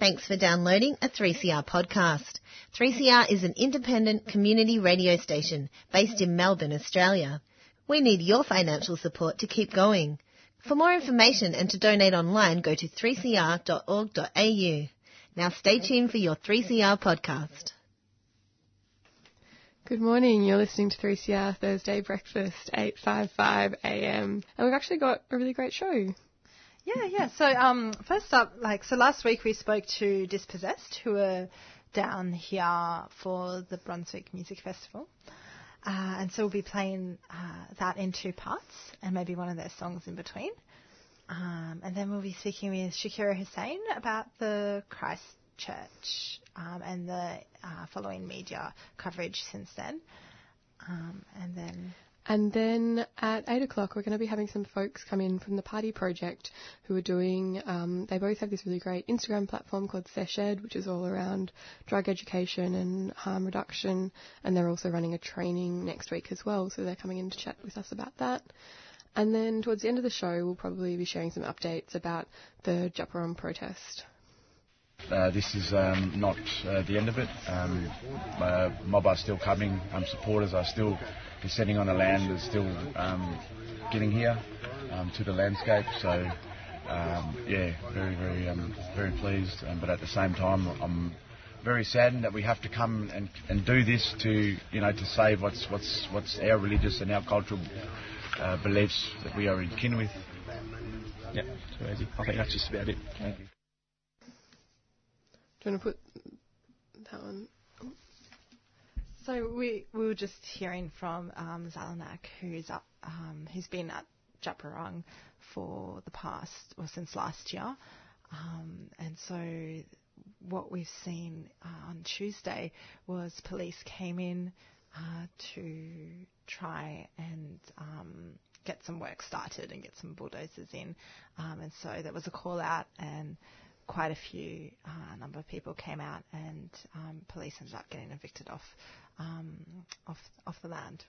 Thanks for downloading a 3CR podcast. 3CR is an independent community radio station based in Melbourne, Australia. We need your financial support to keep going. For more information and to donate online, go to 3cr.org.au. Now stay tuned for your 3CR podcast. Good morning. You're listening to 3CR Thursday Breakfast, 8:55 a.m. And we've actually got a really great show. Yeah, yeah. So um, first up, like so, last week we spoke to Dispossessed, who are down here for the Brunswick Music Festival, uh, and so we'll be playing uh, that in two parts, and maybe one of their songs in between. Um, and then we'll be speaking with Shakira Hussein about the Christchurch um, and the uh, following media coverage since then. Um, and then And then at 8 o'clock, we're going to be having some folks come in from the Party Project who are doing, um, they both have this really great Instagram platform called Seshed, which is all around drug education and harm reduction. And they're also running a training next week as well, so they're coming in to chat with us about that. And then towards the end of the show, we'll probably be sharing some updates about the Djab Wurrung protest. Uh, this is um, not uh, the end of it. Um, uh, mob are still coming. Um, supporters are still descending on the land. Are still um, getting here um, to the landscape. So um, yeah, very very um, very pleased. Um, but at the same time, I'm very saddened that we have to come and, and do this to you know to save what's what's what's our religious and our cultural uh, beliefs that we are in kin with. Yeah, too easy. I think that's just about it. Thank you. Do you want to put that one? So we we were just hearing from um, Zellanach, who's up, um, who's been at Djab Wurrung for the past or since last year, um, and so what we've seen uh, on Tuesday was police came in uh, to try and um, get some work started and get some bulldozers in, um, and so there was a call out and quite a few uh, number of people came out and um, police ended up getting evicted off um, off off the land.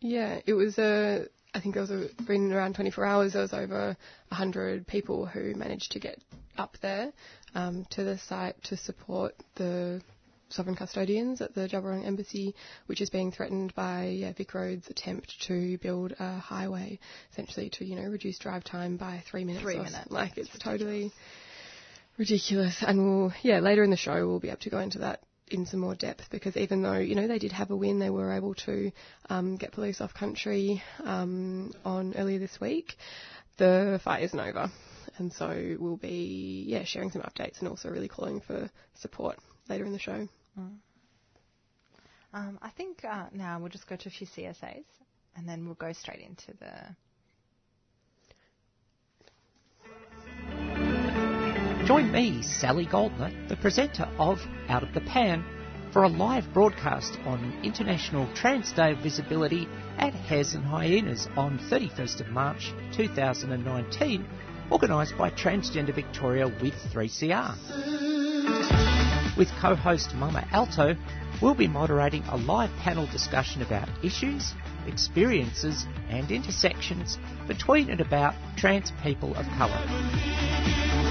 Yeah, it was a. I think it was a, been around 24 hours. There was over 100 people who managed to get up there um, to the site to support the sovereign custodians at the Djab Wurrung Embassy, which is being threatened by yeah, VicRoads' attempt to build a highway, essentially to you know reduce drive time by three minutes. Three minutes, Like it's totally ridiculous. And we'll yeah later in the show we'll be able to go into that in some more depth because even though you know they did have a win, they were able to um, get police off country um, on earlier this week. The fight isn't over, and so we'll be yeah sharing some updates and also really calling for support later in the show. Um, I think uh, now we'll just go to a few CSAs and then we'll go straight into the. Join me, Sally Goldner, the presenter of Out of the Pan, for a live broadcast on International Trans Day of Visibility at Hares and Hyenas on 31st of March 2019, organised by Transgender Victoria with 3CR. With co-host Mama Alto, we'll be moderating a live panel discussion about issues, experiences and intersections between and about trans people of colour.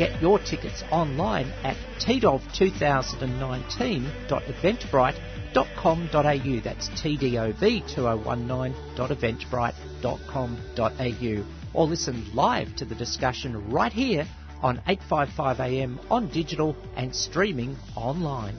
Get your tickets online at tdov2019.eventbrite.com.au. That's tdov2019.eventbrite.com.au. Or listen live to the discussion right here on 855am on digital and streaming online.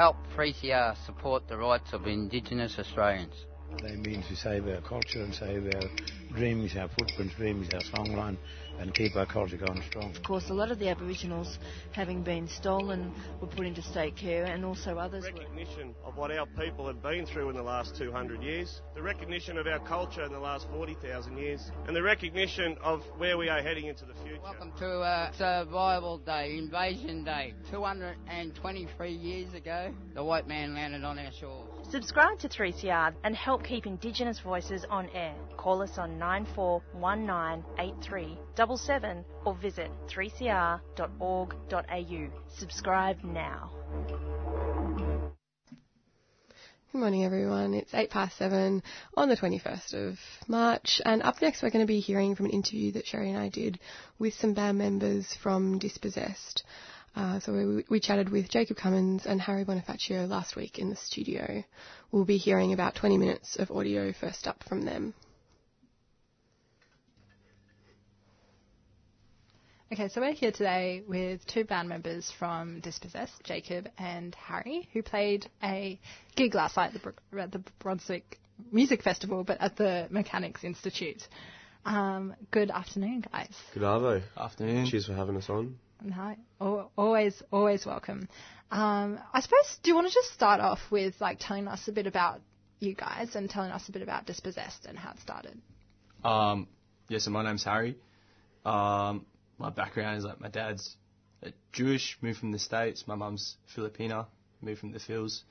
Help 3CR support the rights of Indigenous Australians. They mean to save our culture and save our dreams, our footprints, dreams, our songline, and keep our culture going strong. Of course, a lot of the Aboriginals, having been stolen, were put into state care, and also others were. recognition of what our people have been through in the last 200 years, the recognition of our culture in the last 40,000 years, and the recognition of where we are heading into the future. Welcome to uh, Survival Day, Invasion Day. 223 years ago, the white man landed on our shores. Subscribe to 3CR and help keep Indigenous voices on air. Call us on 94198377 or visit 3cr.org.au. Subscribe now. Good morning, everyone. It's 8 past 7 on the 21st of March, and up next we're going to be hearing from an interview that Sherry and I did with some band members from Dispossessed. Uh, so we, we chatted with Jacob Cummins and Harry Bonifacio last week in the studio. We'll be hearing about 20 minutes of audio first up from them. Okay, so we're here today with two band members from Dispossessed, Jacob and Harry, who played a gig last night at the, at the Brunswick Music Festival, but at the Mechanics Institute. Um, good afternoon, guys. Good arvo. Afternoon. Cheers for having us on. Hi. Always, always welcome. Um, I suppose, do you want to just start off with like telling us a bit about you guys and telling us a bit about Dispossessed and how it started? Um, yeah, so my name's Harry. Um, my background is like my dad's Jewish, moved from the States. My mum's Filipina, moved from the Phils.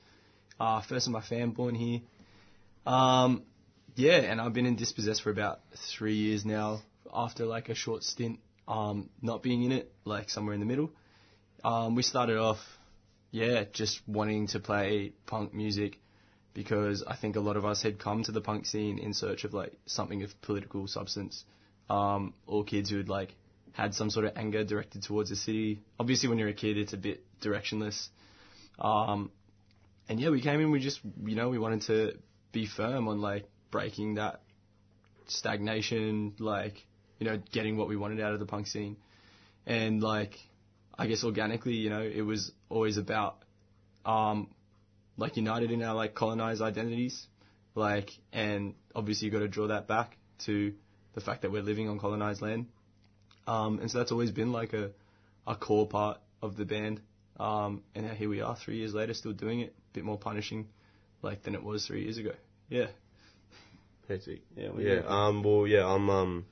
Uh, first of my fam born here. Um, yeah, and I've been in Dispossessed for about three years now after like a short stint um, not being in it, like somewhere in the middle. Um, we started off, yeah, just wanting to play punk music because I think a lot of us had come to the punk scene in search of like something of political substance. Um, all kids who had like had some sort of anger directed towards the city. Obviously, when you're a kid, it's a bit directionless. Um, and yeah, we came in. We just, you know, we wanted to be firm on like breaking that stagnation, like you know, getting what we wanted out of the punk scene, and like, I guess organically, you know, it was always about, um, like united in our like colonized identities, like, and obviously you got to draw that back to the fact that we're living on colonized land. Um, and so that's always been like a, a core part of the band. Um, and here we are three years later, still doing it. A bit more punishing, like than it was three years ago. Yeah. Hectic. Yeah. yeah. Um. Well. Yeah. I'm. Um.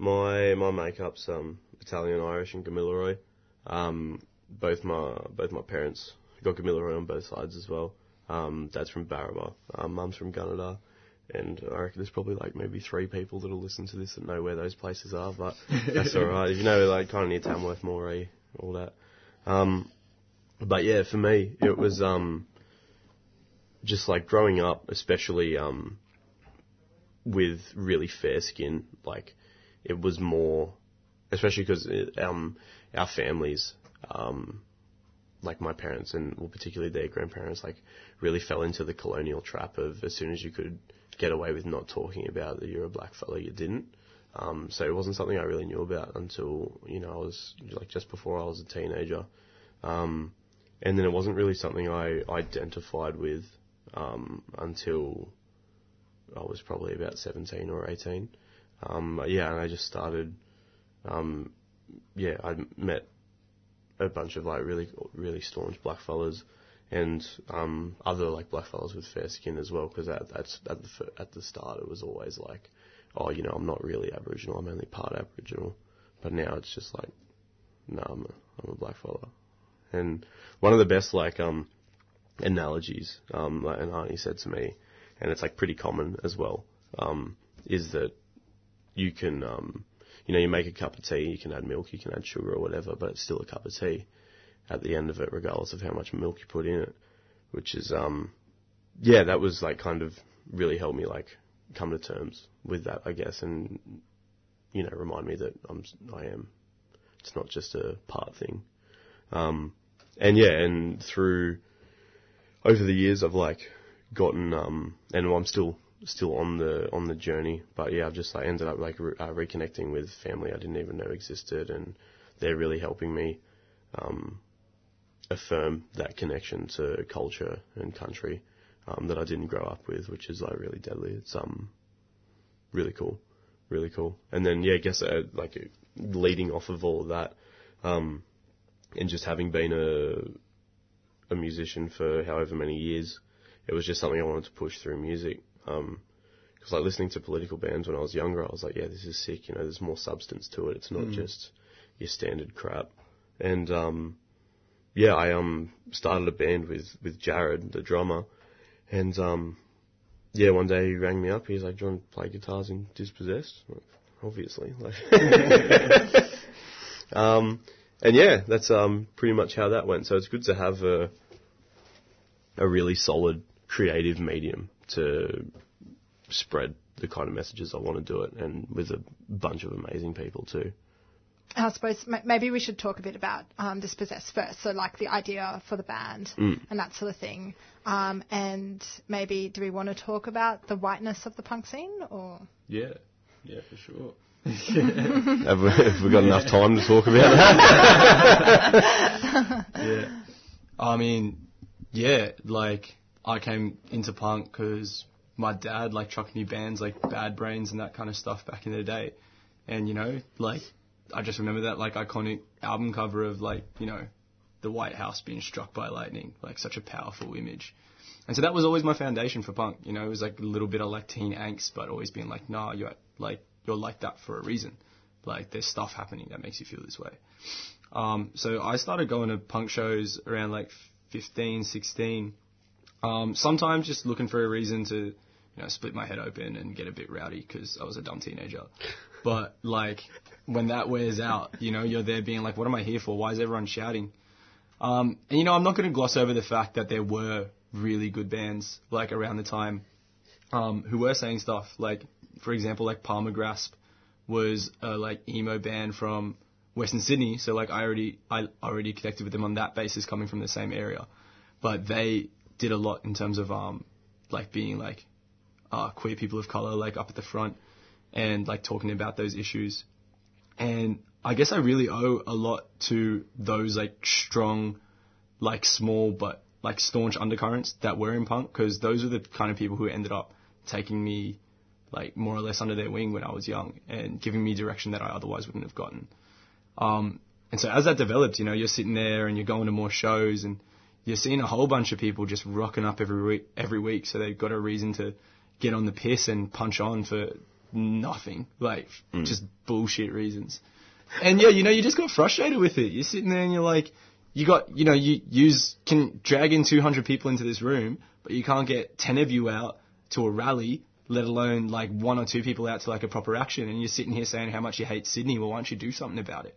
My my makeup's um Italian, Irish, and Gamilaroi. Um. Both my both my parents got Gamilaroi on both sides as well. Um. Dad's from Barraba. Um. Mum's from Gunnedah and I reckon there's probably like maybe three people that'll listen to this that know where those places are, but that's alright. If you know, like kind of near Tamworth, Moree, all that. Um, but yeah, for me, it was um, just like growing up, especially um, with really fair skin. Like it was more, especially because um, our families, um, like my parents and well, particularly their grandparents, like really fell into the colonial trap of as soon as you could get away with not talking about that you're a black fellow, you didn't. Um, so it wasn't something I really knew about until you know I was like just before I was a teenager, um, and then it wasn't really something I identified with um, until I was probably about 17 or 18. Um, yeah, and I just started. Um, yeah, I met a bunch of like really really staunch black fellas and um, other like blackfellas with fair skin as well. Because at, at at the at the start it was always like, oh, you know, I'm not really Aboriginal. I'm only part Aboriginal. But now it's just like, no, I'm a, I'm a blackfella. And one of the best like um analogies um like an auntie said to me, and it's like pretty common as well, um, is that you can um you know you make a cup of tea, you can add milk, you can add sugar or whatever, but it's still a cup of tea at the end of it, regardless of how much milk you put in it. Which is, um, yeah, that was like kind of really helped me like come to terms with that, I guess, and you know, remind me that I'm, I am. It's not just a part thing. Um, and yeah, and through over the years, I've like gotten, um, and I'm still still on the on the journey. But yeah, I've just like ended up like re- uh, reconnecting with family I didn't even know existed, and they're really helping me um, affirm that connection to culture and country um, that I didn't grow up with, which is like really deadly. It's um really cool, really cool. And then yeah, I guess uh, like leading off of all of that, um, and just having been a a musician for however many years, it was just something I wanted to push through music. Um, because like listening to political bands when I was younger, I was like, yeah, this is sick. You know, there's more substance to it. It's not mm. just your standard crap. And um, yeah, I um started a band with with Jared, the drummer, and um yeah, one day he rang me up. He's like, "Do you want to play guitars in Dispossessed?" Like, Obviously, like, um, and yeah, that's um pretty much how that went. So it's good to have a a really solid creative medium to spread the kind of messages I want to do it, and with a bunch of amazing people too. I suppose maybe we should talk a bit about um, Dispossess first. So, like the idea for the band Mm. and that sort of thing. Um, and maybe do we want to talk about the whiteness of the punk scene or? Yeah, yeah, for sure. have, we, have we got enough time to talk about that? yeah. I mean, yeah, like I came into punk because my dad like chucked me bands like Bad Brains and that kind of stuff back in the day, and you know, like I just remember that like iconic album cover of like you know, the White House being struck by lightning, like such a powerful image. And so that was always my foundation for punk. You know, it was like a little bit of like teen angst, but always being like, nah, you're like you're like that for a reason. Like there's stuff happening that makes you feel this way. Um, so I started going to punk shows around like 15, 16. Um, sometimes just looking for a reason to, you know, split my head open and get a bit rowdy because I was a dumb teenager. But like when that wears out, you know, you're there being like, what am I here for? Why is everyone shouting? Um, and you know, I'm not going to gloss over the fact that there were really good bands like around the time um, who were saying stuff like, for example, like Palmer Grasp was a like emo band from Western Sydney. So like I already I already connected with them on that basis, coming from the same area. But they did a lot in terms of um like being like uh, queer people of color like up at the front and like talking about those issues. And I guess I really owe a lot to those like strong, like small but like staunch undercurrents that were in punk because those are the kind of people who ended up taking me like more or less under their wing when I was young and giving me direction that I otherwise wouldn't have gotten. Um, and so as that developed, you know, you're sitting there and you're going to more shows and you're seeing a whole bunch of people just rocking up every week, every week. So they've got a reason to get on the piss and punch on for nothing, like Mm. just bullshit reasons. And yeah, you know, you just got frustrated with it. You're sitting there and you're like, you got, you know, you use, can drag in 200 people into this room, but you can't get 10 of you out to a rally, let alone like one or two people out to like a proper action. And you're sitting here saying how much you hate Sydney. Well, why don't you do something about it?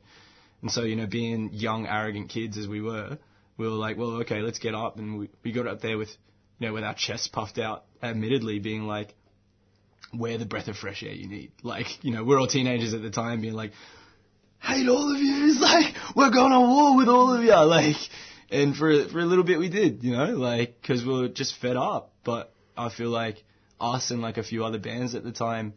And so, you know, being young, arrogant kids as we were, we were like, well, okay, let's get up. And we, we got up there with, you know, with our chests puffed out, admittedly being like, we're the breath of fresh air you need. Like, you know, we're all teenagers at the time being like, hate all of you. It's like, we're going to war with all of you. Like, and for, for a little bit we did, you know, like, cause we were just fed up. But I feel like us and like a few other bands at the time,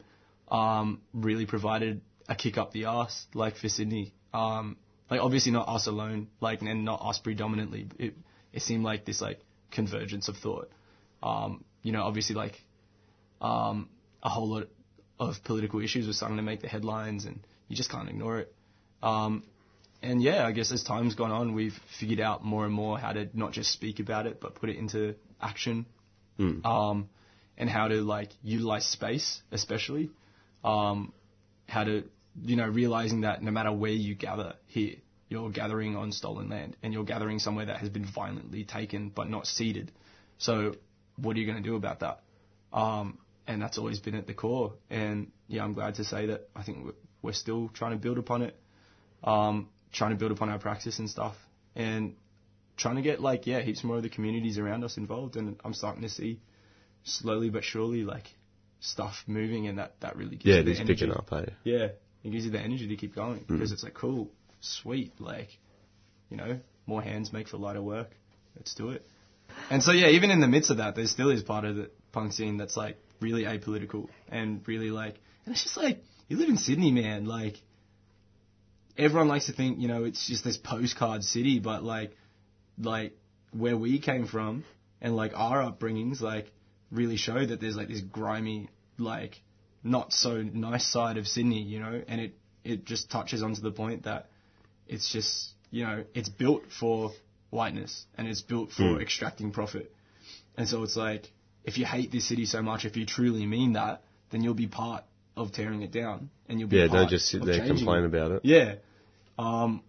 um, really provided a kick up the arse, like for Sydney. Um, like obviously not us alone, like, and not us predominantly. It, it seemed like this like convergence of thought. Um, you know, obviously like, um, a whole lot of political issues were starting to make the headlines and you just can't ignore it. Um, and yeah, I guess as time's gone on, we've figured out more and more how to not just speak about it, but put it into action. Mm. Um, and how to like utilize space, especially. Um, how to, you know, realizing that no matter where you gather here, you're gathering on stolen land and you're gathering somewhere that has been violently taken but not ceded. So what are you going to do about that? Um, and that's always been at the core. And yeah, I'm glad to say that I think we're, still trying to build upon it, um, trying to build upon our practice and stuff, and trying to get like yeah, heaps more of the communities around us involved. And I'm starting to see slowly but surely like stuff moving, and that that really gives Yeah, it the picking up, eh? Yeah, it gives you the energy to keep going Mm. because it's like cool, sweet, like you know, more hands make for lighter work. Let's do it. And so yeah, even in the midst of that, there still is part of the punk scene that's like really apolitical and really like, and it's just like you live in Sydney, man. Like everyone likes to think, you know, it's just this postcard city, but like, like where we came from and like our upbringings, like really show that there's like this grimy, like not so nice side of Sydney, you know, and it it just touches onto the point that it's just you know it's built for whiteness and it's built for Mm. extracting profit, and so it's like if you hate this city so much, if you truly mean that, then you'll be part of tearing it down, and you'll be Yeah, don't just sit there and complain it. about it. Yeah. Um,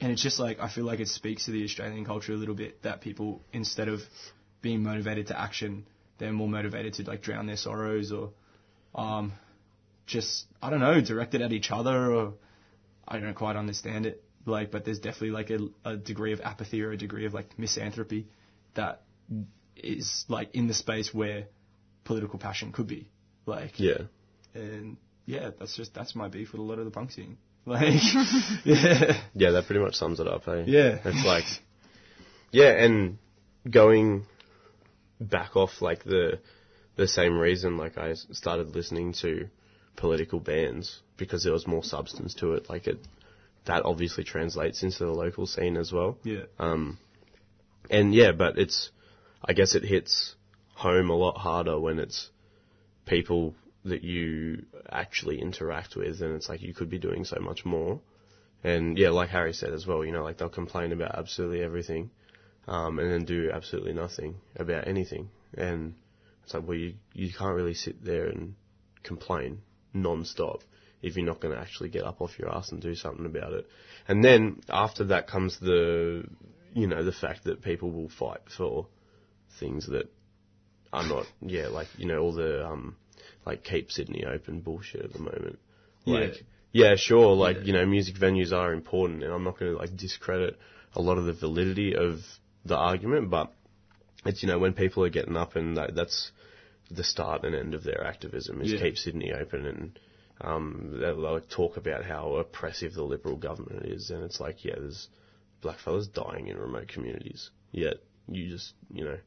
and it's just like I feel like it speaks to the Australian culture a little bit that people instead of being motivated to action, they're more motivated to like drown their sorrows or um, just I don't know, directed at each other or I don't quite understand it. Like, but there's definitely like a, a degree of apathy or a degree of like misanthropy that is like in the space where political passion could be. Like, Yeah. and yeah, that's just that's my beef with a lot of the punk scene. Like, yeah, Yeah, that pretty much sums it up, eh? Yeah. It's like, yeah, and going back off like the the same reason, like I started listening to political bands because there was more substance to it. Like it, that obviously translates into the local scene as well. yeah, Um, and yeah, but it's, I guess it hits home a lot harder when it's people that you actually interact with, and it's like you could be doing so much more. And yeah, like Harry said as well, you know, like they'll complain about absolutely everything, um, and then do absolutely nothing about anything. And it's like, well, you, you can't really sit there and complain non-stop if you're not going to actually get up off your ass and do something about it. And then after that comes the, you know, the fact that people will fight for things that are not, yeah, like, you know, all the, um, like keep Sydney open bullshit at the moment. Like, yeah, sure, like, you know, music venues are important and I'm not going to like discredit a lot of the validity of the argument, but it's, you know, when people are getting up and that, that's the start and end of their activism is Yeah. keep Sydney open and, um, they'll like talk about how oppressive the Liberal government is and it's like, yeah, there's blackfellas dying in remote communities. Yet you just, you know,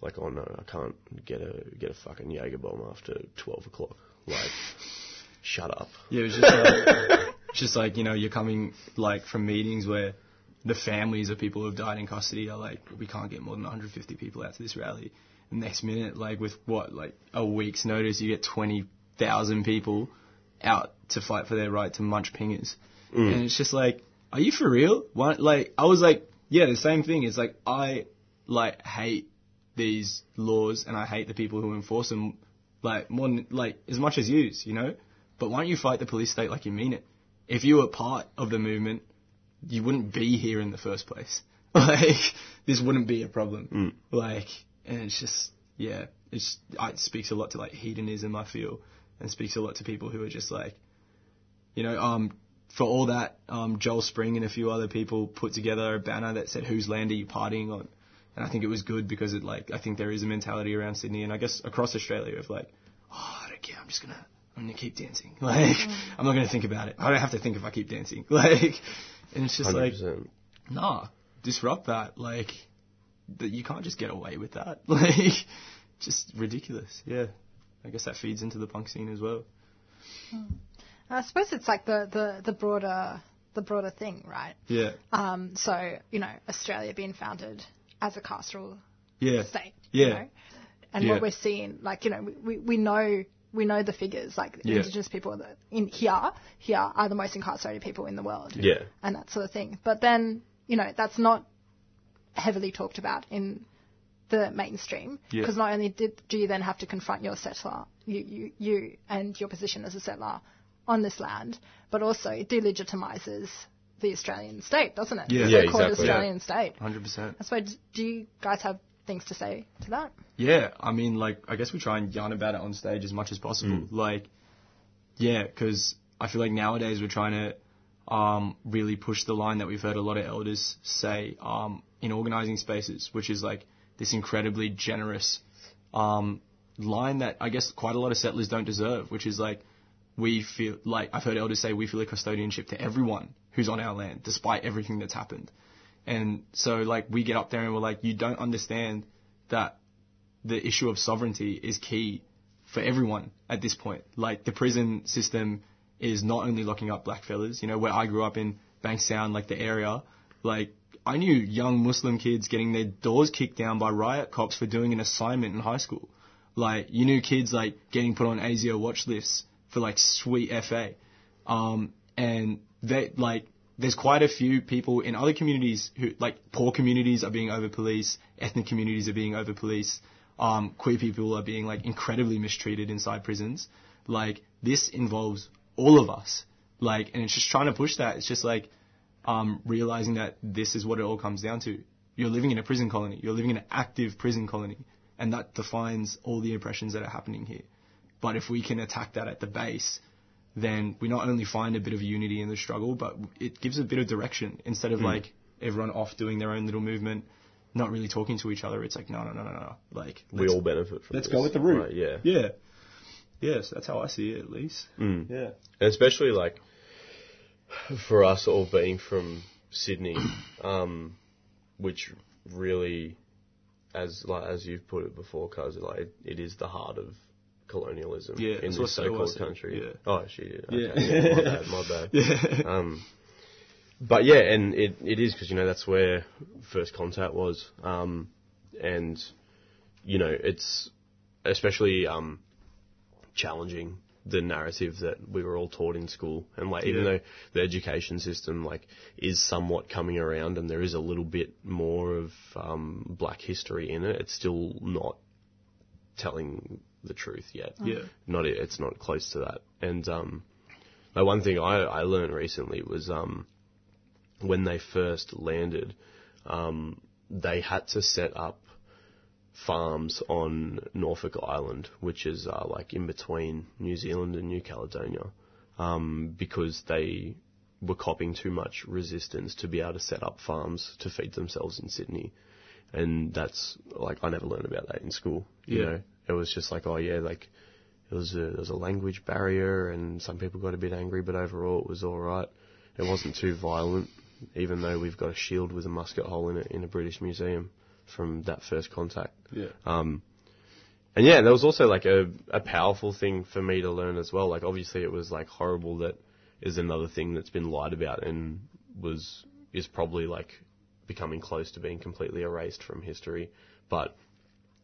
like, oh no, I can't get a get a fucking Jaeger bomb after twelve o'clock. Like, shut up. yeah. It was just like, it's just like you know, you're coming like from meetings where the families of people who've died in custody are like, we can't get more than 150 people out to this rally. And next minute, like with what, like a week's notice, you get 20,000 people out to fight for their right to munch pingers. Mm. And it's just like, are you for real? Why, like, I was like, yeah, the same thing. It's like, I, like, hate these laws and I hate the people who enforce them, like, more than, like, as much as you, you know? But why don't you fight the police state like you mean it? If you were part of the movement, you wouldn't be here in the first place. Like, this wouldn't be a problem. Like, and it's just, yeah, it's, it speaks a lot to, like, hedonism, I feel, and speaks a lot to people who are just like, you know, um, for all that, um, Joel Spring and a few other people put together a banner that said, whose land are you partying on? And I think it was good because it, like, I think there is a mentality around Sydney and I guess across Australia of like, oh, I don't care, I'm just gonna, I'm gonna keep dancing. Like, I'm not gonna think about it. I don't have to think if I keep dancing. Like, and it's just like, 100%. nah, disrupt that. Like, that you can't just get away with that. Like, just ridiculous. Yeah. I guess that feeds into the punk scene as well. I suppose it's like the, the, the broader the broader thing, right? Yeah. Um, so you know, Australia being founded as a carceral Yeah. state, Yeah. you know, and Yeah. what we're seeing, like you know, we, we, we know we know the figures, like Yeah. Indigenous people that in here here are the most incarcerated people in the world, Yeah. and that sort of thing. But then you know, that's not heavily talked about in the mainstream Yeah. because not only did, do you then have to confront your settler, you, you, you and your position as a settler on this land, but also it delegitimizes the Australian state, doesn't it? Yeah. The Yeah, so-called exactly. Australian state. 100%. I suppose, do you guys have things to say to that? Yeah, I mean, like, I guess we try and yarn about it on stage as much as possible. Like, yeah, because I feel like nowadays we're trying to um, really push the line that we've heard a lot of elders say um, in organising spaces, which is like this incredibly generous um, line that I guess quite a lot of settlers don't deserve, which is like we feel like I've heard elders say we feel a custodianship to everyone who's on our land, despite everything that's happened. And so like we get up there and we're like, you don't understand that the issue of sovereignty is key for everyone at this point. Like the prison system is not only locking up black fellas, you know, where I grew up in Bankstown, like the area, like I knew young Muslim kids getting their doors kicked down by riot cops for doing an assignment in high school. Like you knew kids like getting put on ASIO watch lists for like sweet FA. Um, and they like there's quite a few people in other communities who like poor communities are being over policed, ethnic communities are being over policed, um, queer people are being like incredibly mistreated inside prisons. Like this involves all of us. Like and it's just trying to push that. It's just like um, realizing that this is what it all comes down to. You're living in a prison colony. You're living in an active prison colony, and that defines all the oppressions that are happening here. But if we can attack that at the base, then we not only find a bit of unity in the struggle, but it gives a bit of direction instead of Mm. like everyone off doing their own little movement. not really talking to each other. It's like no, no, no, no, no. Like We all benefit from Let's this. go with the route. Right, yeah. yeah, yes. That's how I see it, at least. Mm. Yeah. And especially like for us all being from Sydney, um, which really, as like as you've put it before, cause like it, it is the heart of colonialism Yeah, in this so-called country. yeah. Oh, she did. Okay. Yeah. Yeah. my bad. My bad. Yeah. Um, but yeah, and it, it is because you know that's where first contact was, um, and you know it's especially um, challenging the narrative that we were all taught in school, and like even though the education system like is somewhat coming around, and there is a little bit more of um, Black history in it, it's still not telling the truth yet. Yeah. not it's not close to that. And um, like one thing I I learned recently was um, when they first landed, um, they had to set up farms on Norfolk Island, which is uh, like in between New Zealand and New Caledonia, um, because they were copping too much resistance to be able to set up farms to feed themselves in Sydney. And that's like I never learned about that in school. You Yeah. know, it was just like, oh yeah, like it was a there was a language barrier, and some people got a bit angry, but overall it was all right. It wasn't too violent, even though we've got a shield with a musket hole in it in a British museum from that first contact. Yeah. Um, and yeah, there was also like a, a powerful thing for me to learn as well. Like obviously it was like horrible that is another thing that's been lied about and was is probably like becoming close to being completely erased from history. But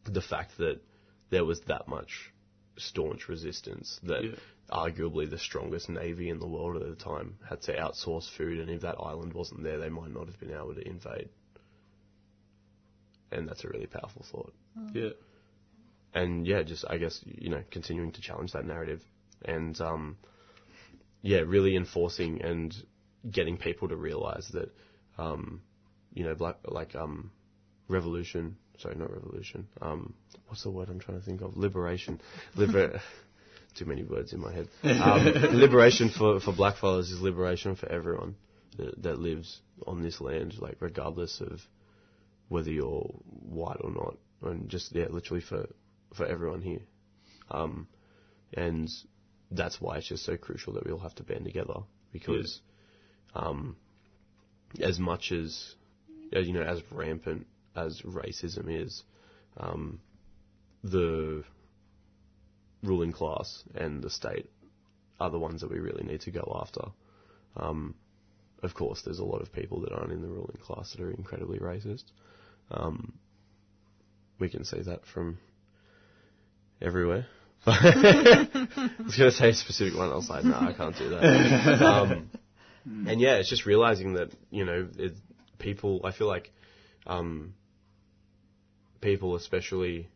the fact that there was that much staunch resistance that Yeah. arguably the strongest navy in the world at the time had to outsource food and if that island wasn't there they might not have been able to invade. And that's a really powerful thought Yeah. and yeah, just I guess you know continuing to challenge that narrative, and um, yeah, really enforcing and getting people to realize that um, you know black like um, revolution. Sorry, not revolution. Um, what's the word I'm trying to think of? Liberation. Liber- Too many words in my head. Um, liberation for, for blackfellas is liberation for everyone that, that lives on this land, like regardless of whether you're white or not, and just yeah, literally for for everyone here. Um, and that's why it's just so crucial that we all have to band together because, um, as much as you know, as rampant as racism is, um, the ruling class and the state are the ones that we really need to go after. Um, of course, there's a lot of people that aren't in the ruling class that are incredibly racist. Um, we can see that from everywhere. I was going to say a specific one. I was like, no, I can't do that. um, and yeah, it's just realizing that you know, it, people. I feel like um, people, especially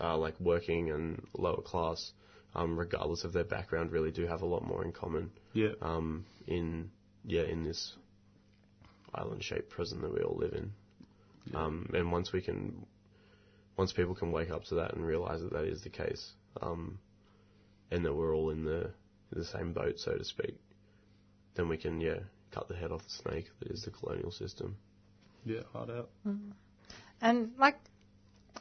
uh, like working and lower class, um, regardless of their background, really do have a lot more in common. Yeah. Um, in yeah, in this island-shaped prison that we all live in. Yeah. Um, and once we can, once people can wake up to that and realize that that is the case, um, and that we're all in the in the same boat, so to speak, then we can yeah cut the head off the snake that is the colonial system. Yeah, hard out. And like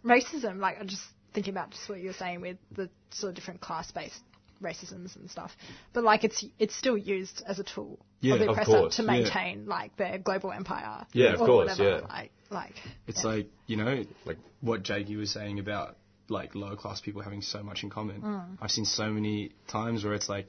racism, like I'm just thinking about just what you were saying with the sort of different class-based racisms and stuff. But like it's it's still used as a tool Yeah, of the of oppressor course, to yeah. maintain like their global empire. Yeah, of or course, whatever. yeah. Like like It's like you know, like what Jakey was saying about like lower class people having so much in common. Mm. I've seen so many times where it's like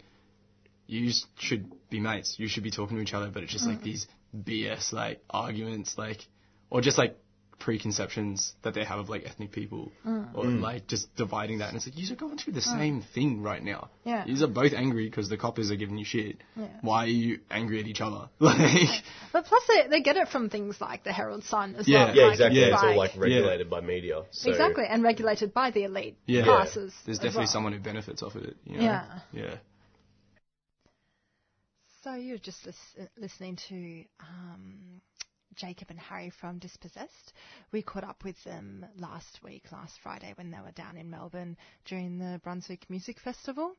you should be mates, you should be talking to each other, but it's just like Mm. these BS like arguments, like or just like preconceptions that they have of like ethnic people, Mm. or Mm. like just dividing that, and it's like you're going through the Mm. same thing right now. Yeah. You are both angry because the coppers are giving you shit. Yeah. Why are you angry at each other? Like, But plus they, they get it from things like the Herald Sun as Yeah. well. Yeah, like, exactly. It's It's all like- like regulated by media. So exactly, and regulated by the elite yeah, classes. there's definitely well. someone who benefits off of it. You know? Yeah. Yeah. So you're just lis- listening to um, Jacob and Harry from Dispossessed. We caught up with them last week, last Friday, when they were down in Melbourne during the Brunswick Music Festival.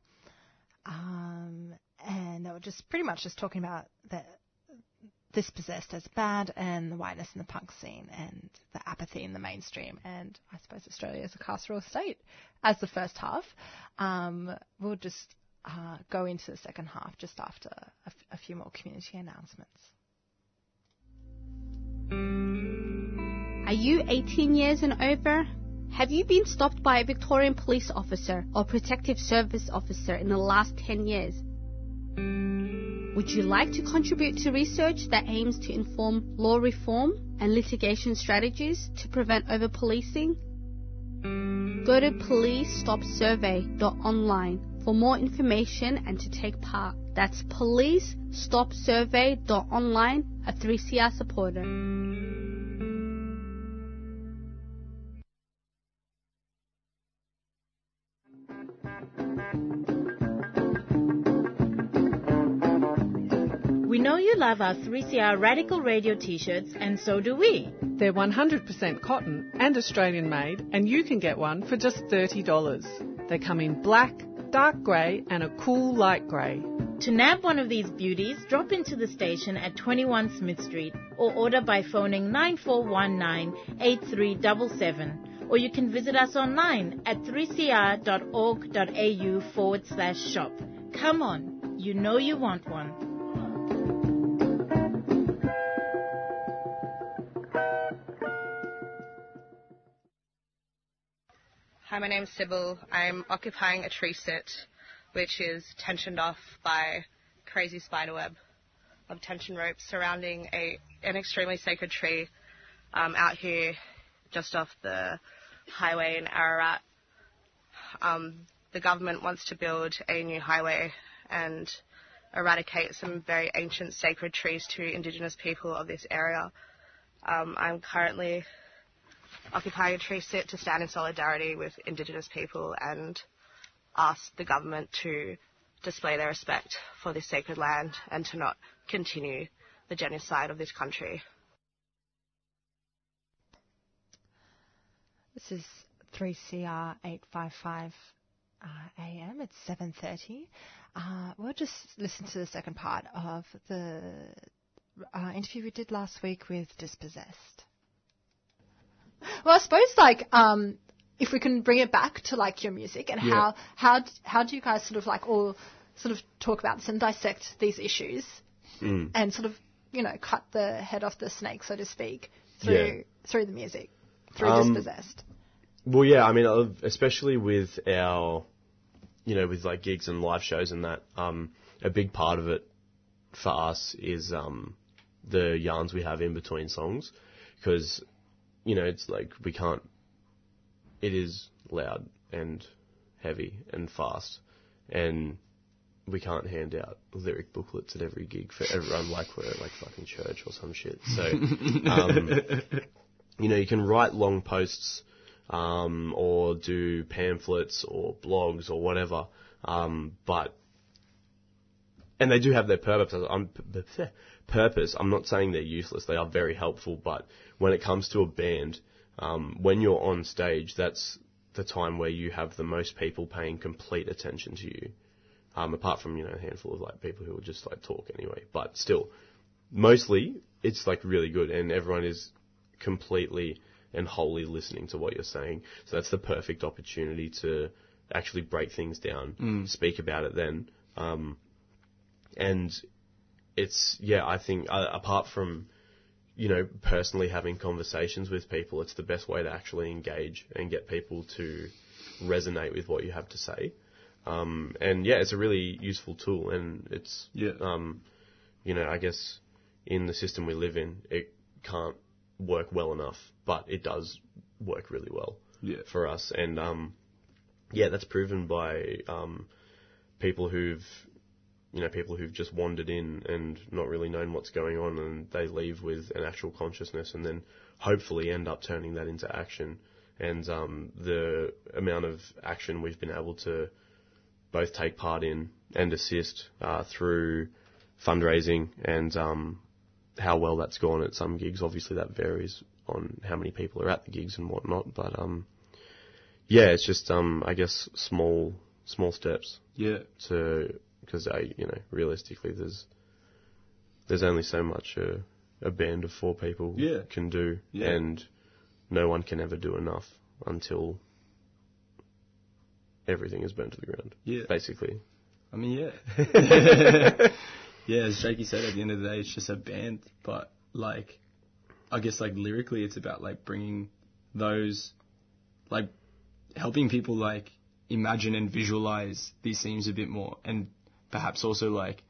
Um, and they were just pretty much just talking about the, dispossessed as bad and the whiteness in the punk scene and the apathy in the mainstream and I suppose Australia as a carceral state as the first half. Um, we'll just uh, go into the second half just after a, f- a few more community announcements. Are you 18 years and over? Have you been stopped by a Victorian police officer or protective service officer in the last 10 years? Would you like to contribute to research that aims to inform law reform and litigation strategies to prevent over policing? Go to policestopsurvey.online for more information and to take part. That's policestopsurvey.online, a 3CR supporter. We know you love our 3CR Radical Radio t-shirts and so do we. They're 100% cotton and Australian made and you can get one for just $30. They come in black, dark grey and a cool light grey. To nab one of these beauties, drop into the station at 21 Smith Street or order by phoning 9419 8377 or you can visit us online at 3cr.org.au forward slash shop. Come on, you know you want one. Hi, my name's Sybil. I'm occupying a tree sit which is tensioned off by crazy spiderweb of tension ropes surrounding a an extremely sacred tree um, out here just off the highway in Ararat. Um, the government wants to build a new highway and eradicate some very ancient sacred trees to Indigenous people of this area. Um, I'm currently occupying a tree sit to stand in solidarity with Indigenous people and ask the government to display their respect for this sacred land and to not continue the genocide of this country. This is 3CR 855 uh, AM. It's 7:30. Uh, we'll just listen to the second part of the uh, interview we did last week with Dispossessed. Well, I suppose like um, if we can bring it back to like your music and Yeah. how how how do you guys sort of like all sort of talk about this and dissect these issues Mm. and sort of you know cut the head off the snake so to speak through Yeah. through the music through Um, dispossessed. Well, yeah, I mean, especially with our, you know, with like gigs and live shows and that, um, a big part of it for us is um, the yarns we have in between songs, because, you know, it's like we can't. It is loud and heavy and fast, and we can't hand out lyric booklets at every gig for everyone like we're at like fucking church or some shit. So, um, you know, you can write long posts um, or do pamphlets or blogs or whatever, um, but and they do have their purpose. I'm, purpose. I'm not saying they're useless. They are very helpful, but when it comes to a band, um, when you're on stage, that's the time where you have the most people paying complete attention to you. Um, apart from you know a handful of like people who will just like talk anyway, but still, mostly it's like really good, and everyone is completely and wholly listening to what you're saying. So that's the perfect opportunity to actually break things down, Mm. speak about it then. Um, and it's, yeah, I think uh, apart from, you know, personally having conversations with people, it's the best way to actually engage and get people to resonate with what you have to say. Um, and yeah, it's a really useful tool and it's, Yeah. um, you know, I guess in the system we live in, it can't work well enough, but it does work really well Yeah. for us. And um, yeah, that's proven by um, people who've, you know, people who've just wandered in and not really known what's going on, and they leave with an actual consciousness, and then hopefully end up turning that into action. And um, the amount of action we've been able to both take part in and assist uh, through fundraising and um, how well that's gone at some gigs. Obviously, that varies on how many people are at the gigs and whatnot. But um, yeah, it's just um, I guess small small steps. Yeah. To because I you know realistically there's there's only so much a, a band of four people Yeah. can do, Yeah. and no one can ever do enough until everything is burnt to the ground. Yeah. basically. I mean, yeah. yeah, as Jakey said, at the end of the day, it's just a band. But, like, I guess, like, lyrically, it's about, like, bringing those, like, helping people, like, imagine and visualize these themes a bit more. And perhaps also, like,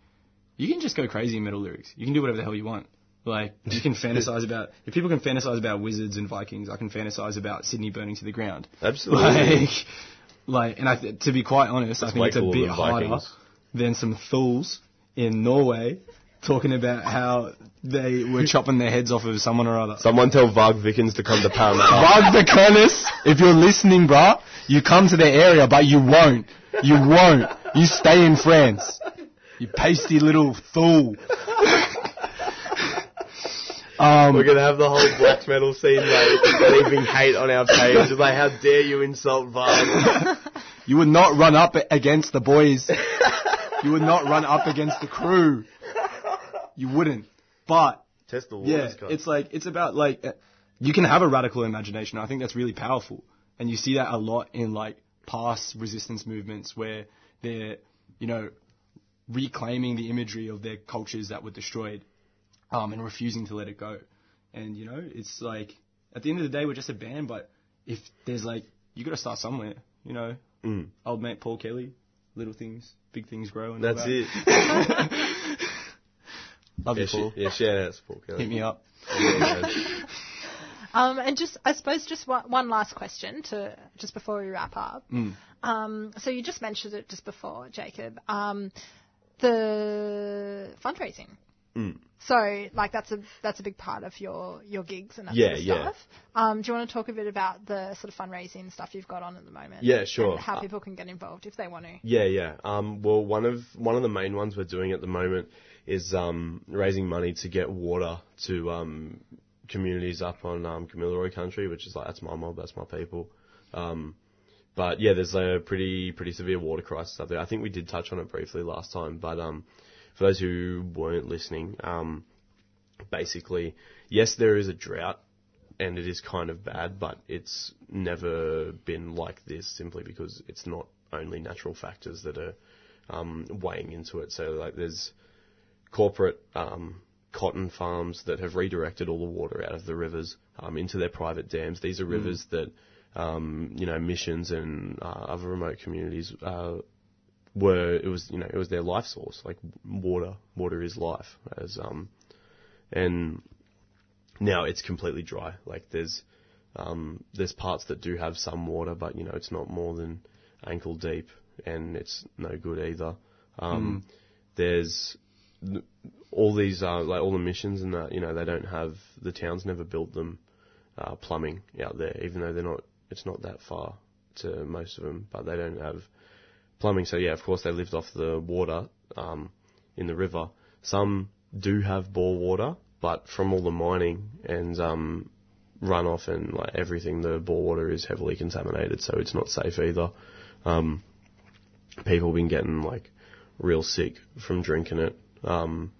you can just go crazy in metal lyrics. You can do whatever the hell you want. Like, you can fantasize about, if people can fantasize about wizards and Vikings, I can fantasize about Sydney burning to the ground. Absolutely. Like, like, and I, th- to be quite honest, I think it's a bit harder Vikings. than some fools in Norway talking about how they were chopping their heads off of someone or other. Someone tell Varg Vikernes to come to Parramatta. Varg Vikernes, if you're listening, bruh, you come to the area, but you won't. You won't. You stay in France. You pasty little fool. Um, We're gonna have the whole black metal scene like leaving hate on our page. Like, how dare you insult Varg? You would not run up against the boys. you would not run up against the crew. You wouldn't. But Test the yeah, waters, cunt. it's like it's about like uh, you can have a radical imagination. I think that's really powerful, and you see that a lot in like past resistance movements where they're you know reclaiming the imagery of their cultures that were destroyed, um, and refusing to let it go. And you know, it's like at the end of the day, we're just a band, but if there's like you got to start somewhere. You know, Mm. old mate Paul Kelly, little things, big things grow. And all That's that. it. Love yeah, you, Paul. sh- yeah, shout out to Paul Kelly. Hit me up. Yeah. Um, and just, I suppose, just one, one last question to just before we wrap up. Mm. Um, so you just mentioned it just before, Jacob. Um, the fundraising. Mm. So, like, that's a that's a big part of your your gigs and that Yeah, sort of yeah. stuff. Um, do you want to talk a bit about the sort of fundraising stuff you've got on at the moment? Yeah, sure. How Uh, people can get involved if they want to. Yeah, yeah. Um, well, one of one of the main ones we're doing at the moment is um, raising money to get water to um, communities up on um, Gamilaroi country, which is like that's my mob, that's my people. Um, but yeah, there's a pretty pretty severe water crisis up there. I think we did touch on it briefly last time, but um, for those who weren't listening, um, basically, yes, there is a drought and it is kind of bad, but it's never been like this simply because it's not only natural factors that are um, weighing into it. So like there's corporate um, cotton farms that have redirected all the water out of the rivers um, into their private dams. These are Mm. rivers that um, you know missions and uh, other remote communities uh, were. It was you know it was their life source. Like water, water is life. As um, and now it's completely dry. Like there's um, there's parts that do have some water, but you know it's not more than ankle deep, and it's no good either. Um, There's all these uh, like all the missions and that you know they don't have the towns never built them uh, plumbing out there, even though they're not. It's not that far to most of them, but they don't have plumbing. So yeah, of course they lived off the water um, in the river. Some do have bore water, but from all the mining and um, runoff and like everything, the bore water is heavily contaminated, so it's not safe either. Um, people have been getting like real sick from drinking it, um,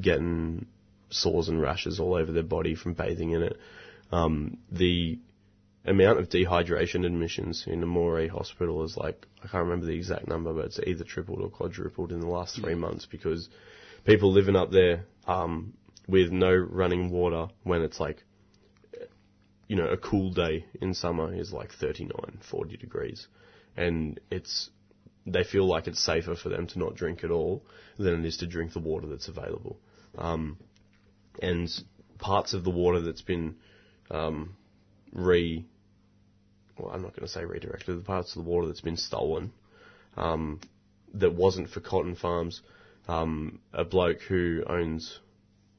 getting sores and rashes all over their body from bathing in it. Um, the amount of dehydration admissions in the Moree Hospital is like I can't remember the exact number, but it's either tripled or quadrupled in the last three months because people living up there um, with no running water when it's like you know a cool day in summer is like 39, 40 degrees, and it's they feel like it's safer for them to not drink at all than it is to drink the water that's available. Um, and parts of the water that's been um, re well, I'm not going to say redirected, the parts of the water that's been stolen um, that wasn't for cotton farms. Um, a bloke who owns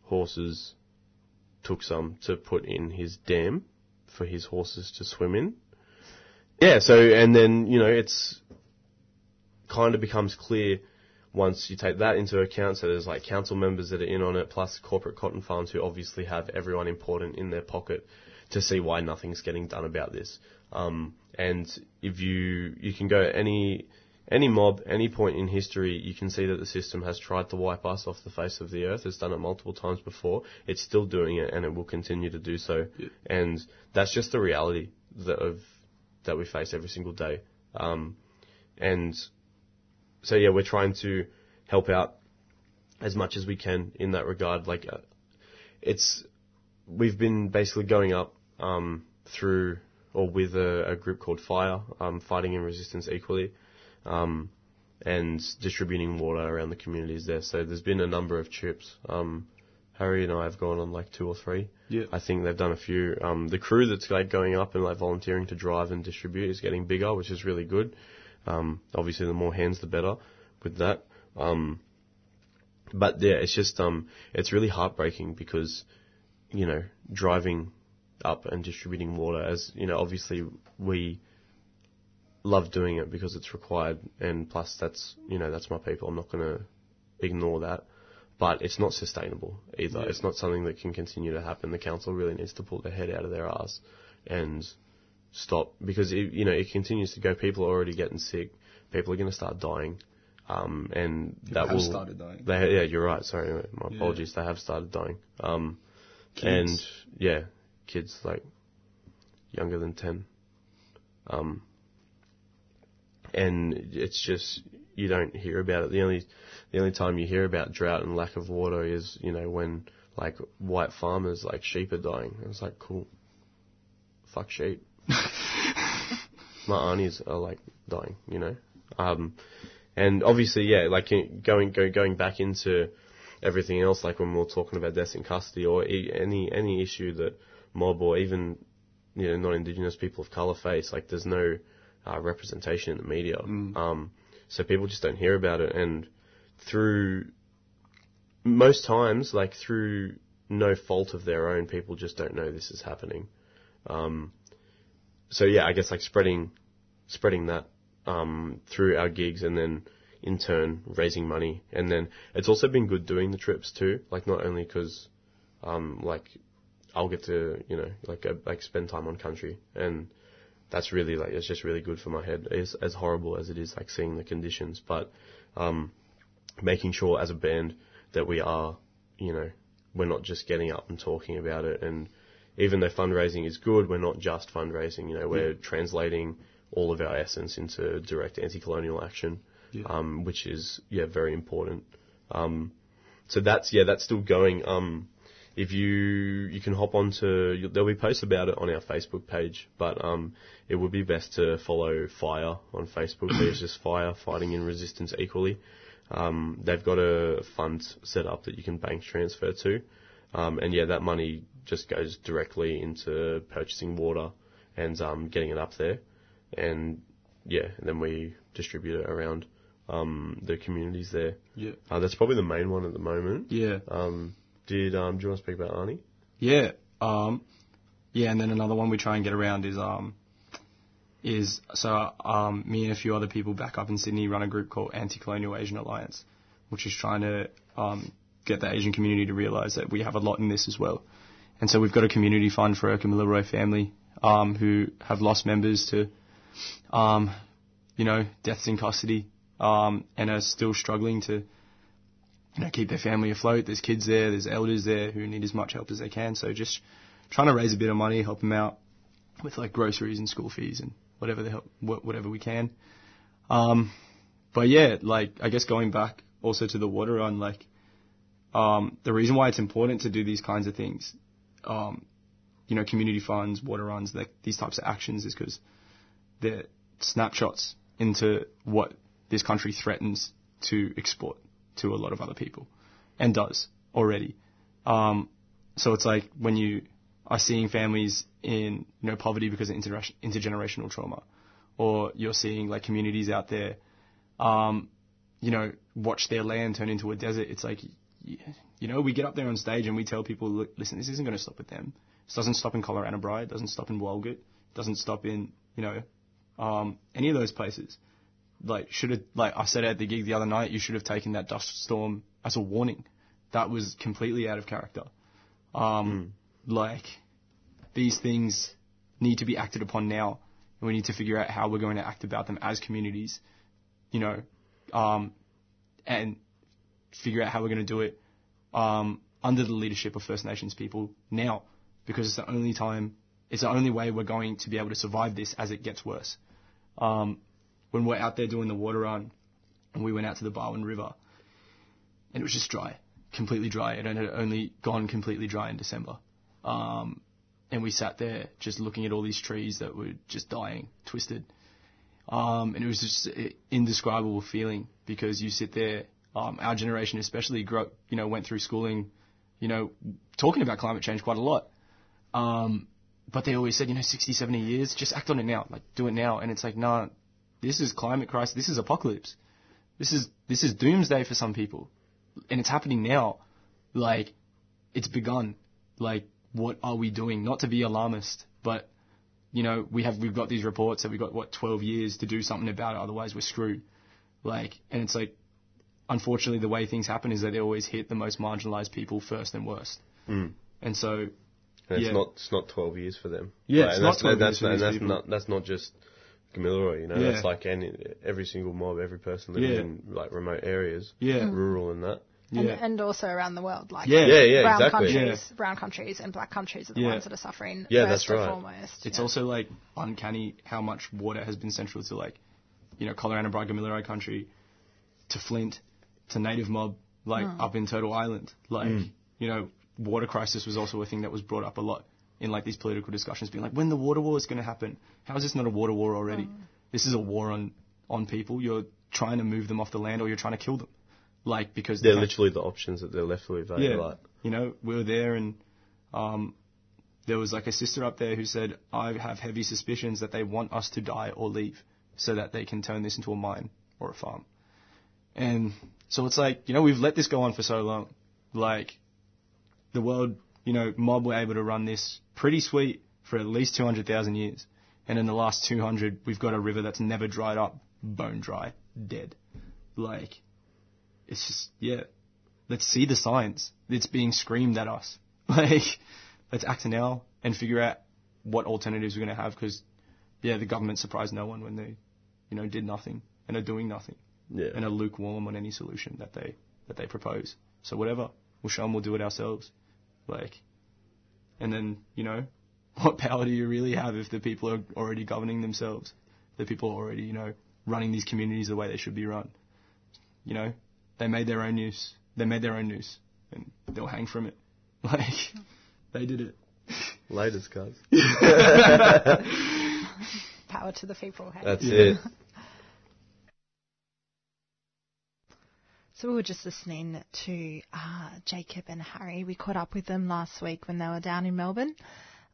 horses took some to put in his dam for his horses to swim in. Yeah, so, and then, you know, it's kind of becomes clear once you take that into account. So there's like council members that are in on it, plus corporate cotton farms who obviously have everyone important in their pocket to see why nothing's getting done about this. Um, and if you you can go any any mob, any point in history, you can see that the system has tried to wipe us off the face of the earth. It's done it multiple times before. It's still doing it, and it will continue to do so. And that's just the reality that of that we face every single day. Um, and so yeah, we're trying to help out as much as we can in that regard. Like, uh, it's we've been basically going up um, through or with a, a group called Fire, um, fighting and resistance equally, um, and distributing water around the communities there. So there's been a number of trips. Um, Harry and I have gone on like two or three. Yeah. I think they've done a few. Um, the crew that's like going up and like volunteering to drive and distribute is getting bigger, which is really good. Um, obviously, the more hands, the better with that. Um, but yeah, it's just um, it's really heartbreaking because, you know, driving up and distributing water as you know, obviously we love doing it because it's required, and plus that's you know that's my people. I'm not going to ignore that. But it's not sustainable either. Yeah. It's not something that can continue to happen. The council really needs to pull their head out of their ass and stop because it, you know it continues to go. People are already getting sick. People are going to start dying, um, and People that will. started dying. They, yeah, you're right. Sorry, my Yeah. apologies. They have started dying. Um, Kids. and yeah, kids like younger than ten. Um, and it's just you don't hear about it. The only the only time you hear about drought and lack of water is you know when like white farmers like sheep are dying. It's like cool. Fuck sheep. My aunties are like dying, you know. Um, and obviously, yeah, like going go, going back into everything else, like when we're talking about deaths in custody or any any issue that mob or even you know non-indigenous people of color face, like there's no uh, representation in the media. Um, so people just don't hear about it, and through most times, like through no fault of their own, people just don't know this is happening. Um, so yeah, I guess like spreading, spreading that um, through our gigs, and then in turn raising money, and then it's also been good doing the trips too. Like not only because, um, like I'll get to you know like go, like spend time on country, and that's really like it's just really good for my head. As as horrible as it is, like seeing the conditions, but um, making sure as a band that we are, you know, we're not just getting up and talking about it. And even though fundraising is good, we're not just fundraising. You know, we're translating all of our essence into direct anti-colonial action, Yeah. um, which is yeah very important. Um, so that's yeah that's still going. Um, if you you can hop onto there'll be posts about it on our Facebook page, but um, it would be best to follow Fire on Facebook. There's just Fire fighting in resistance equally. Um, they've got a fund set up that you can bank transfer to, um, and yeah, that money just goes directly into purchasing water and um, getting it up there, and yeah, and then we distribute it around um, the communities there. Yeah. Uh, that's probably the main one at the moment. Yeah. Um, did um, do you want to speak about Arnie? Yeah. Um, yeah, and then another one we try and get around is um, is so um, me and a few other people back up in Sydney run a group called Anti-Colonial Asian Alliance, which is trying to um, get the Asian community to realise that we have a lot in this as well. And so we've got a community fund for a Camilla family um, who have lost members to, um, you know, deaths in custody um, and are still struggling to you know, keep their family afloat. There's kids there, there's elders there who need as much help as they can. So just trying to raise a bit of money, help them out with like groceries and school fees and whatever the help, whatever we can. Um, but yeah, like I guess going back also to the water run, like um, the reason why it's important to do these kinds of things, um, you know, community funds, water runs, like these types of actions, is because they're snapshots into what this country threatens to export to a lot of other people, and does already. Um, so it's like when you are seeing families in you know poverty because of inter- intergenerational trauma, or you're seeing like communities out there, um, you know, watch their land turn into a desert. It's like, you know, we get up there on stage and we tell people, listen, this isn't going to stop with them. This doesn't stop in Collarenebri, it doesn't stop in Walgett, it doesn't stop in you know, um, any of those places. Like should have like I said at the gig the other night, you should have taken that dust storm as a warning. That was completely out of character. Um, like these things need to be acted upon now, and we need to figure out how we're going to act about them as communities you know, um, and figure out how we're going to do it um, under the leadership of First Nations people now, because it's the only time, it's the only way we're going to be able to survive this as it gets worse. Um, when we're out there doing the water run, and we went out to the Barwon River, and it was just dry, completely dry. It had only gone completely dry in December. Um, and we sat there just looking at all these trees that were just dying, twisted. Um, and it was just an indescribable feeling because you sit there, um, our generation especially, grew up, you know, went through schooling, you know, talking about climate change quite a lot. Um, but they always said, you know, 60, 70 years, just act on it now, like do it now. And it's like, nah, this is climate crisis, this is apocalypse. This is, this is doomsday for some people. And it's happening now. Like, it's begun. Like, what are we doing? Not to be alarmist, but you know, we have we've got these reports that we've got what 12 years to do something about it, otherwise we're screwed. Like, and it's like, unfortunately, the way things happen is that they always hit the most marginalised people first and worst. Mm. And so, And yeah, it's not it's not 12 years for them. Yeah, and not that's, 12 that's, years for and that's not that's not just Gamilaroi, you know. Yeah. That's like any every single mob, every person living Yeah. in like remote areas, Yeah. Mm. rural and that. And, and also around the world, like Yeah. Yeah, yeah, brown exactly. countries, brown countries and black countries are the Yeah. ones that are suffering Yeah, first that's and right. foremost. It's yeah. also like uncanny how much water has been central to like, you know, Collarenebri Gamilaroi country, to Flint, to Native Mob, like Mm. up in Turtle Island. Like, Mm. you know, water crisis was also a thing that was brought up a lot in like these political discussions, being like, when the water war is going to happen? How is this not a water war already? This is a war on on people. You're trying to move them off the land, or you're trying to kill them. Like because They're they- literally the options that they're left with. eh? yeah. Like, You know, we were there and um, there was like a sister up there who said, I have heavy suspicions that they want us to die or leave so that they can turn this into a mine or a farm. And so it's like, you know, we've let this go on for so long. Like, the world, you know, mob were able to run this pretty sweet for at least 200,000 years. And in the last 200, we've got a river that's never dried up, bone dry, dead. Like, it's just, yeah, let's see the science It's being screamed at us. Like, let's act now and figure out what alternatives we're going to have because, yeah, the government surprised no one when they, you know, did nothing and are doing nothing yeah. and are lukewarm on any solution that they, that they propose. So whatever, we'll show them we'll do it ourselves. Like, and then, you know, what power do you really have if the people are already governing themselves? The people are already, you know, running these communities the way they should be run. You know, they made their own noose. They made their own noose, and they'll hang from it. Like, they did it. Laters, guys. Power to the people. Hey? That's it. So we were just listening to uh, Jacob and Harry. We caught up with them last week when they were down in Melbourne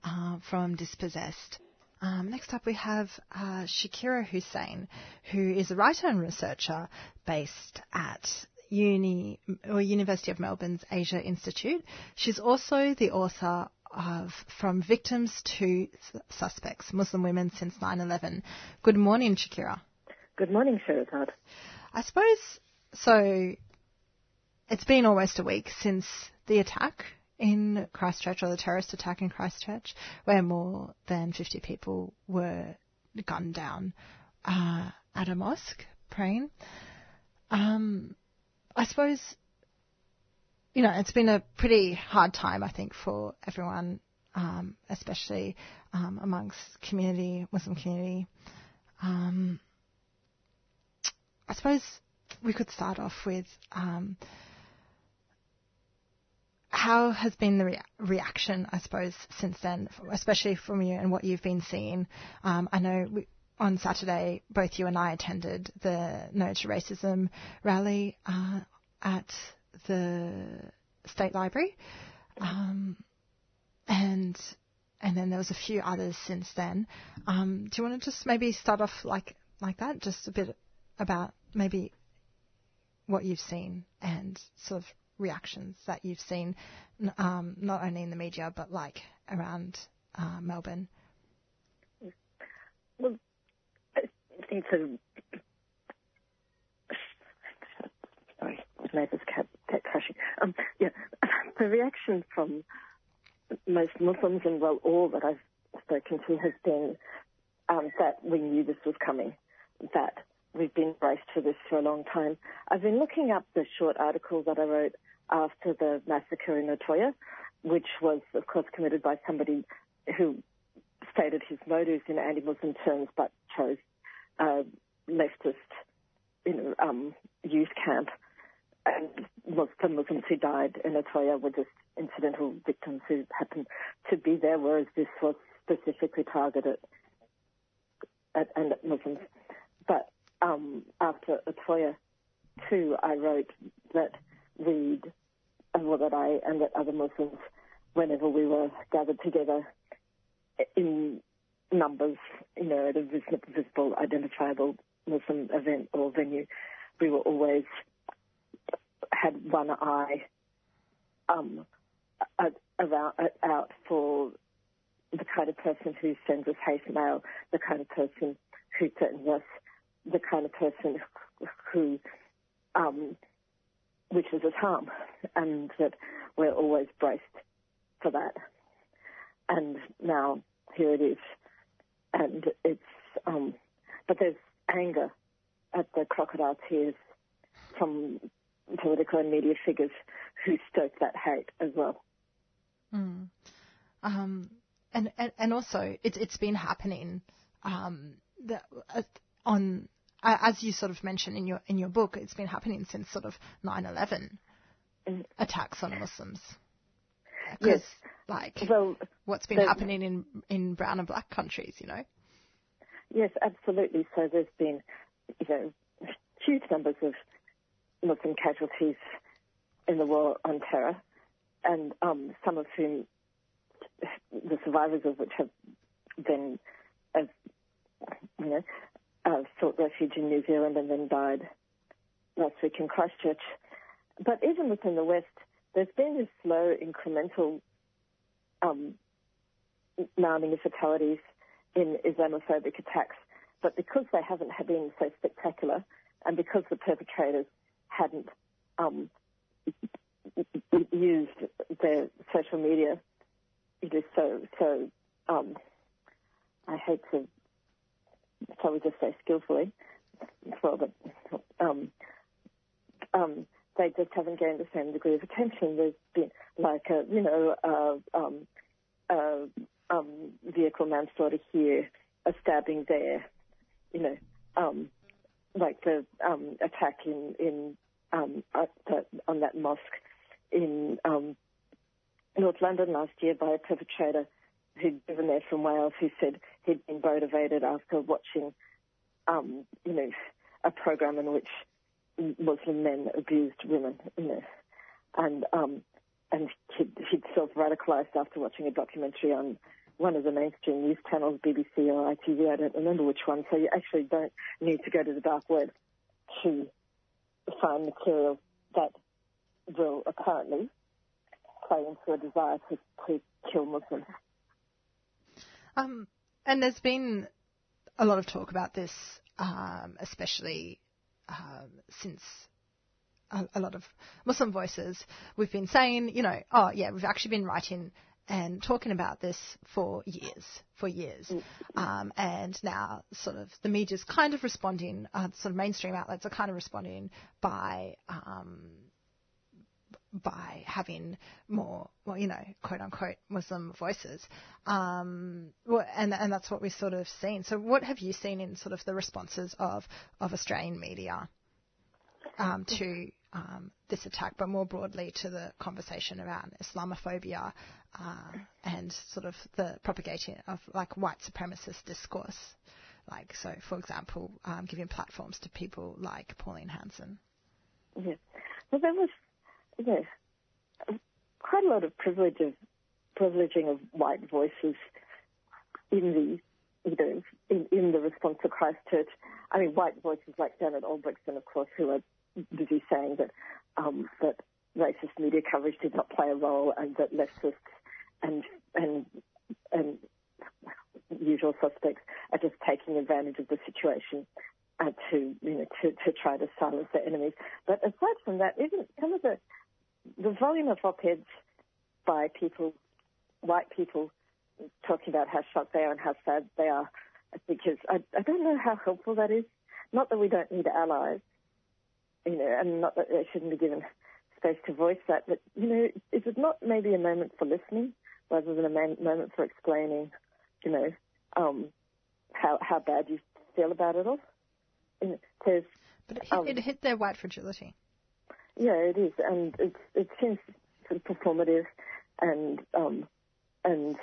uh, from Dispossessed. Um, next up, we have uh, Shakira Hussein, who is a writer and researcher based at Uni or University of Melbourne's Asia Institute. She's also the author of From Victims to Suspects: Muslim Women Since 9/11. Good morning, Shakira. Good morning, Sherazad. I suppose so. It's been almost a week since the attack in Christchurch, or the terrorist attack in Christchurch, where more than 50 people were gunned down uh, at a mosque praying. Um, I suppose, you know, it's been a pretty hard time, I think, for everyone, um, especially um, amongst community, Muslim community. Um, I suppose we could start off with um, how has been the rea- reaction, I suppose, since then, especially from you and what you've been seeing. Um, I know we, on Saturday, both you and I attended the No to Racism rally uh, at the State Library, um, and and then there was a few others since then. Um, do you want to just maybe start off like like that, just a bit about maybe what you've seen and sort of reactions that you've seen, um, not only in the media but like around uh, Melbourne. Well, I think a. Sorry, neighbour's cat, cat crashing. Um, yeah, the reaction from most Muslims and well, all that I've spoken to has been um, that we knew this was coming, that we've been braced for this for a long time. I've been looking up the short article that I wrote after the massacre in Utøya, which was, of course, committed by somebody who stated his motives in anti-Muslim terms, but chose leftist, you know, um, youth camp. And the Muslims who died in Utøya were just incidental victims who happened to be there, whereas this was specifically targeted at, and at Muslims. But um, after Utøya too, I wrote that we'd, well, that I and that other Muslims, whenever we were gathered together in numbers, you know, at a visible, identifiable Muslim event or venue, we were always had one eye um, out for the kind of person who sends us hate mail, the kind of person who threatens us, the kind of person who um, wishes us harm, and that we're always braced for that. And now here it is, and it's um, but there's anger at the crocodile tears from political and media figures who stoke that hate as well. Mm. Um, and, and and also it's, it's been happening um, the, uh, on uh, as you sort of mentioned in your in your book, it's been happening since sort of 9/11 mm. attacks on Muslims. Yes, like well, what's been happening in in brown and black countries, you know. Yes, absolutely. So there's been, you know, huge numbers of Muslim casualties in the war on terror, and um, some of whom, the survivors of which have been, uh, you know, uh, sought refuge in New Zealand and then died last week in Christchurch. But even within the West, there's been this slow, incremental um, mounting of fatalities in Islamophobic attacks. But because they haven't been so spectacular, and because the perpetrators hadn't um, used their social media, it is so so. Um, I hate to, shall we just say, skillfully, well, but um, um, they just haven't gained the same degree of attention. There's been like a, you know, uh, um, um, vehicle manslaughter here, a stabbing there, you know, um, like the um, attack in in um, the, on that mosque in um, North London last year by a perpetrator who'd driven there from Wales who said he'd been motivated after watching, um, you know, a program in which Muslim men abused women, you know, and um, and he'd, he'd self-radicalized after watching a documentary on one of the mainstream news channels, BBC or ITV, I don't remember which one. So you actually don't need to go to the dark web to find material that will apparently play into a desire to, to kill Muslims. Um, and there's been a lot of talk about this, um, especially um, since a, a, lot of Muslim voices, we've been saying, you know, oh yeah, we've actually been writing and talking about this for years, for years. Mm-hmm. Um, and now sort of the media's kind of responding, uh, sort of mainstream outlets are kind of responding by, um, by having more, well, you know, quote unquote Muslim voices. Um, and, and that's what we've sort of seen. So what have you seen in sort of the responses of, of Australian media, um, to, um, this attack, but more broadly to the conversation around Islamophobia uh, and sort of the propagating of like white supremacist discourse. Like, so for example, um, giving platforms to people like Pauline Hanson. Yeah. Well, there was yeah, quite a lot of privilege of privileging of white voices in the you know, in, in the response to Christchurch. I mean, white voices like Janet Albrechtsen, of course, who are busy saying that um, that racist media coverage did not play a role and that leftists and and and usual suspects are just taking advantage of the situation uh, to you know to, to try to silence their enemies. But aside from that, even some of the the volume of op-eds by people, white people, talking about how shocked they are and how sad they are, because I, I don't know how helpful that is not that we don't need allies, you know, and not that they shouldn't be given space to voice that, but you know, is it not maybe a moment for listening rather than a man- moment for explaining, you know, um, how how bad you feel about it all? Know, there's, But it hit, um, it hit their white fragility. Yeah, it is, and it's it seems sort of performative, and um, and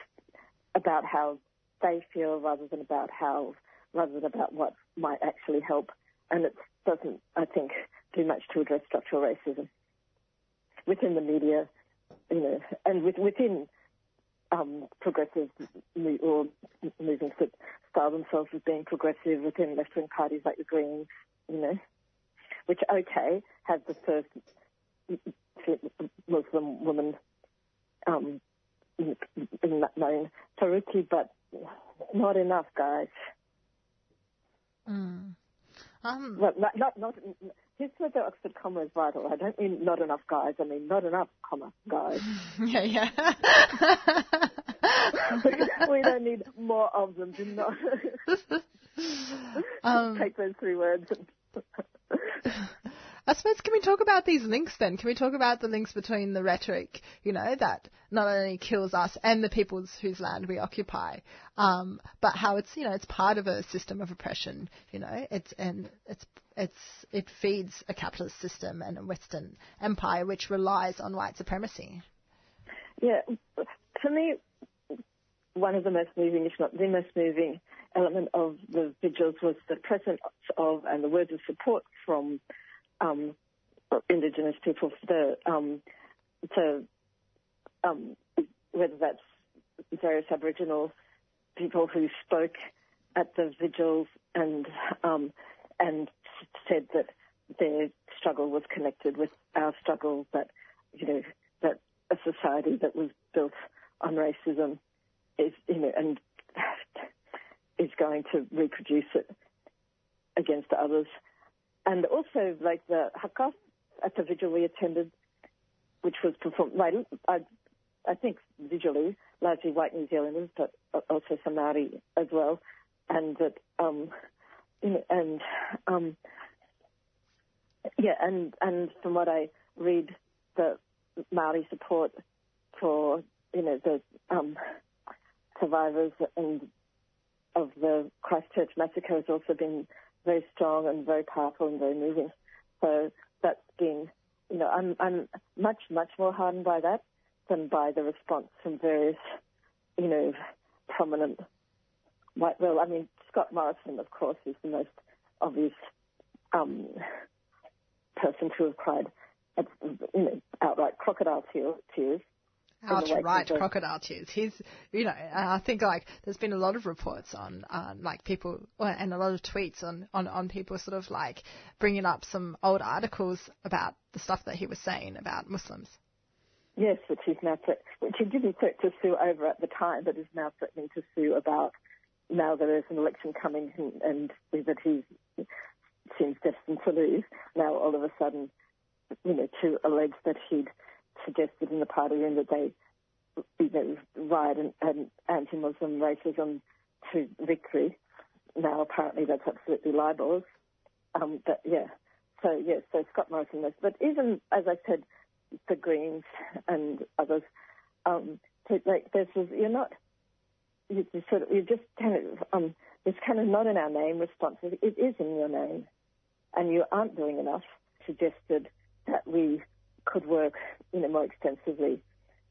about how they feel rather than about how rather than about what might actually help, and it doesn't, I think, do much to address structural racism within the media, you know, and with, within um, progressive or movements that style themselves as being progressive within left-wing parties like the Greens, you know, which okay have the first Muslim woman um, in in that known Faruqi, but not enough, guys. Mm. Um, Well, not, not, not, here's where the Oxford comma is vital. I don't mean not enough guys. I mean not enough comma guys. yeah, yeah. we don't need more of them. Do not Um, take those three words. And I suppose, can we talk about these links then? Can we talk about the links between the rhetoric, you know, that not only kills us and the peoples whose land we occupy, um, but how it's, you know, it's part of a system of oppression, you know, it's, and it's, it's, it feeds a capitalist system and a Western empire which relies on white supremacy. yeah, for me, one of the most moving, if not the most moving element of the vigils was the presence of and the words of support from um, Indigenous people, the um, to um, whether that's various Aboriginal people who spoke at the vigils and um, and said that their struggle was connected with our struggle, that you know that a society that was built on racism is you know and going to reproduce it against others. And also, like the haka at the vigil we attended, which was performed, like, I, I think visually, largely white New Zealanders, but also some Maori as well, and that, um, and um, yeah, and and from what I read, the Maori support for you know the um, survivors and of the Christchurch massacre has also been very strong and very powerful and very moving. So that's been, you know, I'm I'm much much more hardened by that than by the response from various, you know, prominent white. Well, I mean Scott Morrison, of course, is the most obvious um, person to have cried, you know, outright crocodile tears. Outright crocodile tears. He's, you know, I think like there's been a lot of reports on, uh, like people, and a lot of tweets on, on, on people sort of like bringing up some old articles about the stuff that he was saying about Muslims. Yes, which he's now which he didn't threaten to sue over at the time, but is now threatening to sue about now there is an election coming and, and that he seems destined to lose. Now all of a sudden, you know, to allege that he'd suggested in the party room that they, you know, riot and, and anti-Muslim racism to victory. Now apparently that's absolutely libelous. Um, but yeah, so yeah, so Scott Morrison was, but even as I said, the Greens and others, um, so, like this is you're not you, you sort of you're just kind of um, it's kind of not in our name response. It it is in your name, and you aren't doing enough. Suggested that we could work, you know, more extensively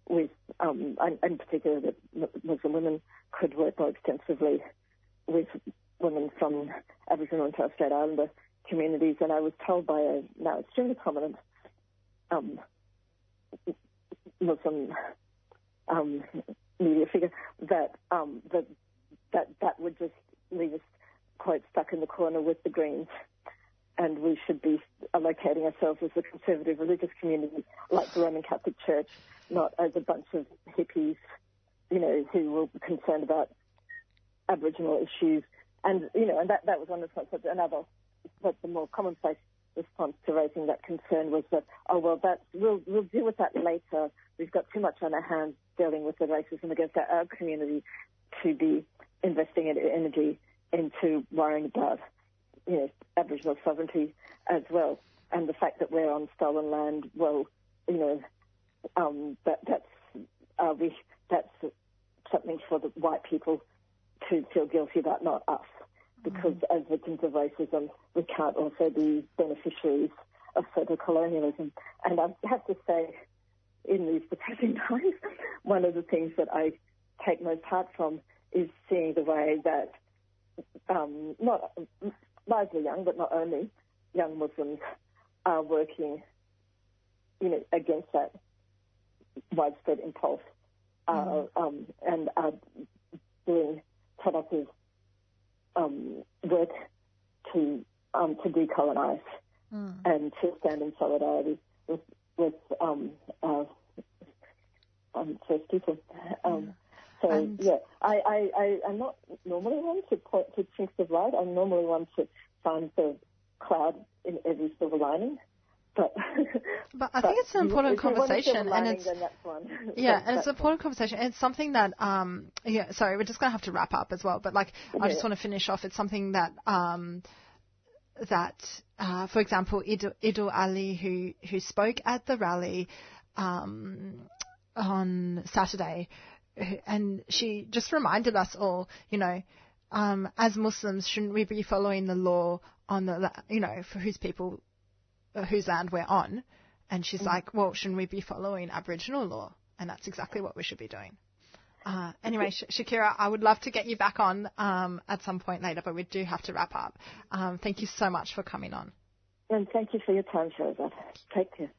with, um, and, particularly that Muslim women could work more extensively with women from Aboriginal and Torres Strait Islander communities. And I was told by a now extremely prominent um, Muslim um, media figure that um, that that that would just leave us quite stuck in the corner with the Greens, and we should be allocating ourselves as a conservative religious community like the Roman Catholic Church, not as a bunch of hippies, you know, who were concerned about Aboriginal issues. And you know, and that that was one response. But another, but the more commonplace response to raising that concern was that, oh well, that we'll we'll deal with that later. We've got too much on our hands dealing with the racism against our, our community to be investing in energy into worrying about you know, Aboriginal sovereignty as well. And the fact that we're on stolen land, well, you know, um, that that's uh, we that's something for the white people to feel guilty about, not us. Because as victims of racism, we can't also be beneficiaries of further colonialism. And I have to say, in these depressing times, one of the things that I take most heart from is seeing the way that um, not largely young, but not only young Muslims are working, you know, against that widespread impulse uh, um, and are doing productive um, work to um, to decolonize Mm. and to stand in solidarity with with um, uh, um, First People. Um, so And- yeah, I, I, I I'm not normally one to point to chinks of light. I'm normally one to find the cloud in every silver lining. But But I think it's an important if you want a silver conversation, and it's one. yeah, and it's an important conversation. And it's something that um yeah, sorry, we're just gonna have to wrap up as well. But like, I just want to finish off. It's something that um that uh, for example, Idul Ali, who who spoke at the rally um on Saturday, and she just reminded us all, you know. Um, as Muslims, shouldn't we be following the law on the, you know, for whose people uh, whose land we're on. And she's like, well, shouldn't we be following Aboriginal law? And that's exactly what we should be doing. Uh, anyway, Sh- Shakira, I would love to get you back on um, at some point later, but we do have to wrap up. Um, thank you so much for coming on. And thank you for your time, Shahzad. Take care.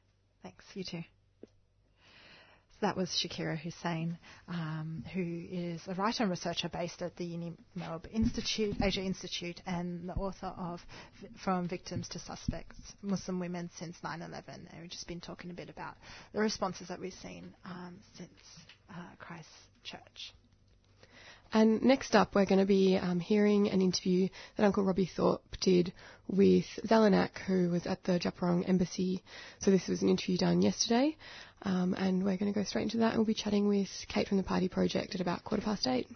Thanks, you too. That was Shakira Hussein, um, who is a writer and researcher based at the Unimelb Institute, Asia Institute, and the author of From Victims to Suspects, Muslim Women Since 9-11. And we've just been talking a bit about the responses that we've seen um, since uh, Christchurch. And next up, we're going to be um, hearing an interview that Uncle Robbie Thorpe did with Zellanach, who was at the Wurrung embassy. So this was an interview done yesterday, um, and we're going to go straight into that. And we'll be chatting with Kate from the Party Project at about quarter past eight.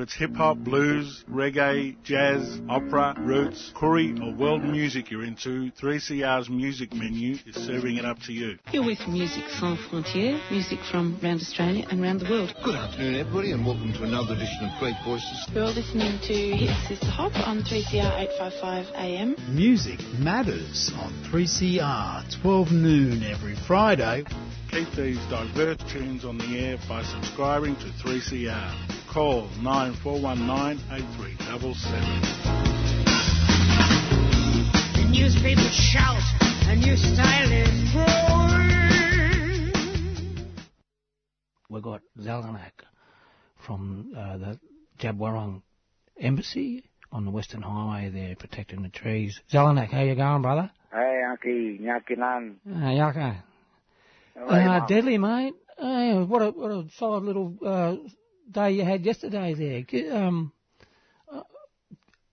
Whether it's hip hop, blues, reggae, jazz, opera, roots, curry, or world music you're into, 3CR's music menu is serving it up to you. You're with Music Sans Frontières, music from around Australia and around the world. Good afternoon, everybody, and welcome to another edition of Great Voices. You're listening to Hit Sister Hop on 3CR 855 AM. Music matters on 3CR, 12 noon every Friday. Keep these diverse tunes on the air by subscribing to 3CR. Call 9419 8377. The newspaper shout, a new style is growing. We've got Zellanach from uh, the Djab Wurrung embassy on the Western Highway there, protecting the trees. Zellanach, how you going, brother? Hey, Unky, Nyakinan. Uh, Yaka. Right, Uh, deadly, mate. Hey, what a what a solid little uh, day you had yesterday there. Um, uh,